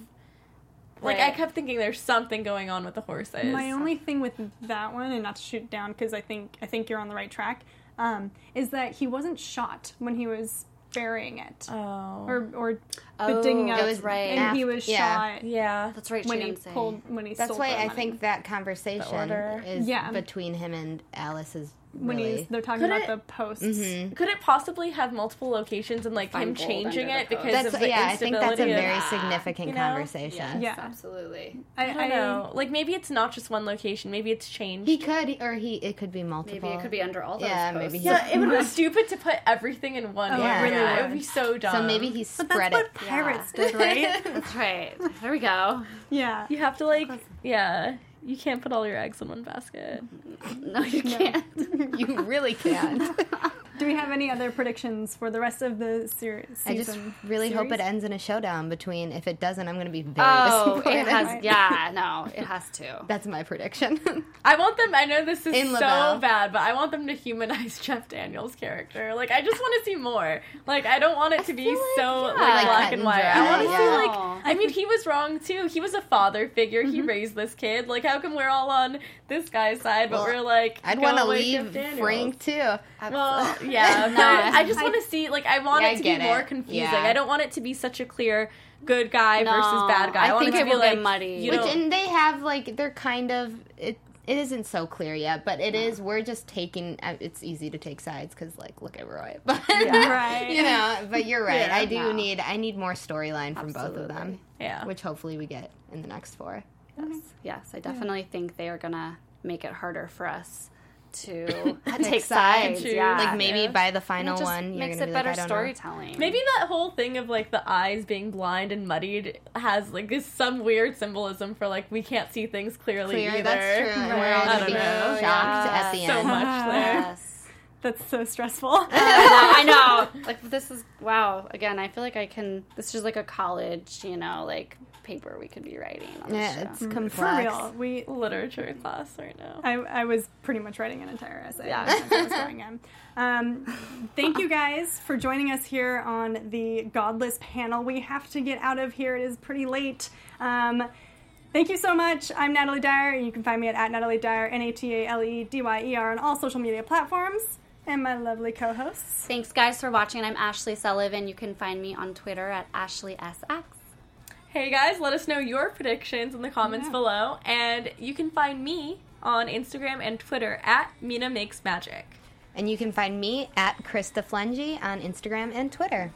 like I kept thinking there's something going on with the horses. my only thing with that one, and not to shoot down because I think I think you're on the right track, um, is that he wasn't shot when he was burying it oh. or or Oh, digging up, it was right. and he was yeah. shot yeah. That's right. when she he didn't say. pulled when he That's stole why I money. think that conversation is Yeah. between him and Alice is when really. he's they're talking Could about it- the posts. Mhm. Could it possibly have multiple locations and like Find him changing it because That's of the yeah. I think that's a instability of- very Yeah. significant You know? conversation. Yeah. absolutely. I, I don't know. Like maybe it's not just one location. Maybe it's changed. He could, or he it could be multiple. Maybe it could be under all those. Yeah, posts. maybe he- yeah, it would be stupid to put everything in one Oh, it area. really It would. would be so dumb. So maybe he But spread that's it. What pirates did, right? That's right. There we go. yeah. you have to like yeah. You can't put all your eggs in one basket. No, you can't. you really can't. Do we have any other predictions for the rest of the series? I just really hope it ends in a showdown between. If it doesn't, I'm going to be very Oh, disappointed. it has. Yeah, no, it has to. That's my prediction. I want them. I know this is In so LaBelle. bad, but I want them to humanize Jeff Daniels' character. Like, I just want to see more. Like, I don't want it to be like, so yeah. like, Like black and and white. dry, I want to yeah. see like. I mean, he was wrong too. He was a father figure. He mm-hmm. raised this kid. Like, how come we're all on this guy's side, but Well, we're like, I'd go want to away, Jeff leave Daniels. Frank too. Well, yeah, but I just want to see. Like, I want Yeah, it to get be more it. confusing. Yeah. I don't want it to be such a clear good guy No, versus bad guy. I, I want think it it be will get like muddy. You Which know, and they have like they're kind of it. It isn't so clear yet, but it is. We're just taking. uh, It's easy to take sides because, like, look at Roy. But Right. you know, but you're right. Yeah. I do No. need. I need more storyline from both of them, yeah. which hopefully we get in the next four. Mm-hmm. Yes, yes, I definitely think they are gonna make it harder for us to take sides. sides. Yeah, Like maybe yeah. by the final it just one, you're makes gonna it be better like, I know. storytelling. Maybe that whole thing of like the eyes being blind and muddied has like is some weird symbolism for like we can't see things clearly Clear, either. that's true. and We're all I gonna don't be know. shocked at the So end. much there. Yes. That's so stressful. I know. I know. Like this is wow. Again, I feel like I can. This is like a college, you know, like paper we could be writing. On this Yeah, show. it's For complex. real. We Literature class right now. I, I was pretty much writing an entire essay Yeah. as I was going in. Um, thank you guys for joining us here on the Godless panel. We have to get out of here. It is pretty late. Um, Thank you so much. I'm Natalee Dyer, and you can find me at, at Natalee Dyer, N A T A L E D Y E R, on all social media platforms. And my lovely co hosts. Thanks, guys, for watching. I'm Ashley Sullivan. You can find me on Twitter at AshleySX. Hey guys, let us know your predictions in the comments Yeah. below, and you can find me on Instagram and Twitter at Mina Makes Magic. And you can find me at Krista Flentje on Instagram and Twitter.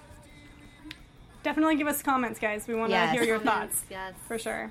Definitely give us comments, guys. We want to Yes. hear your thoughts. yes. For sure.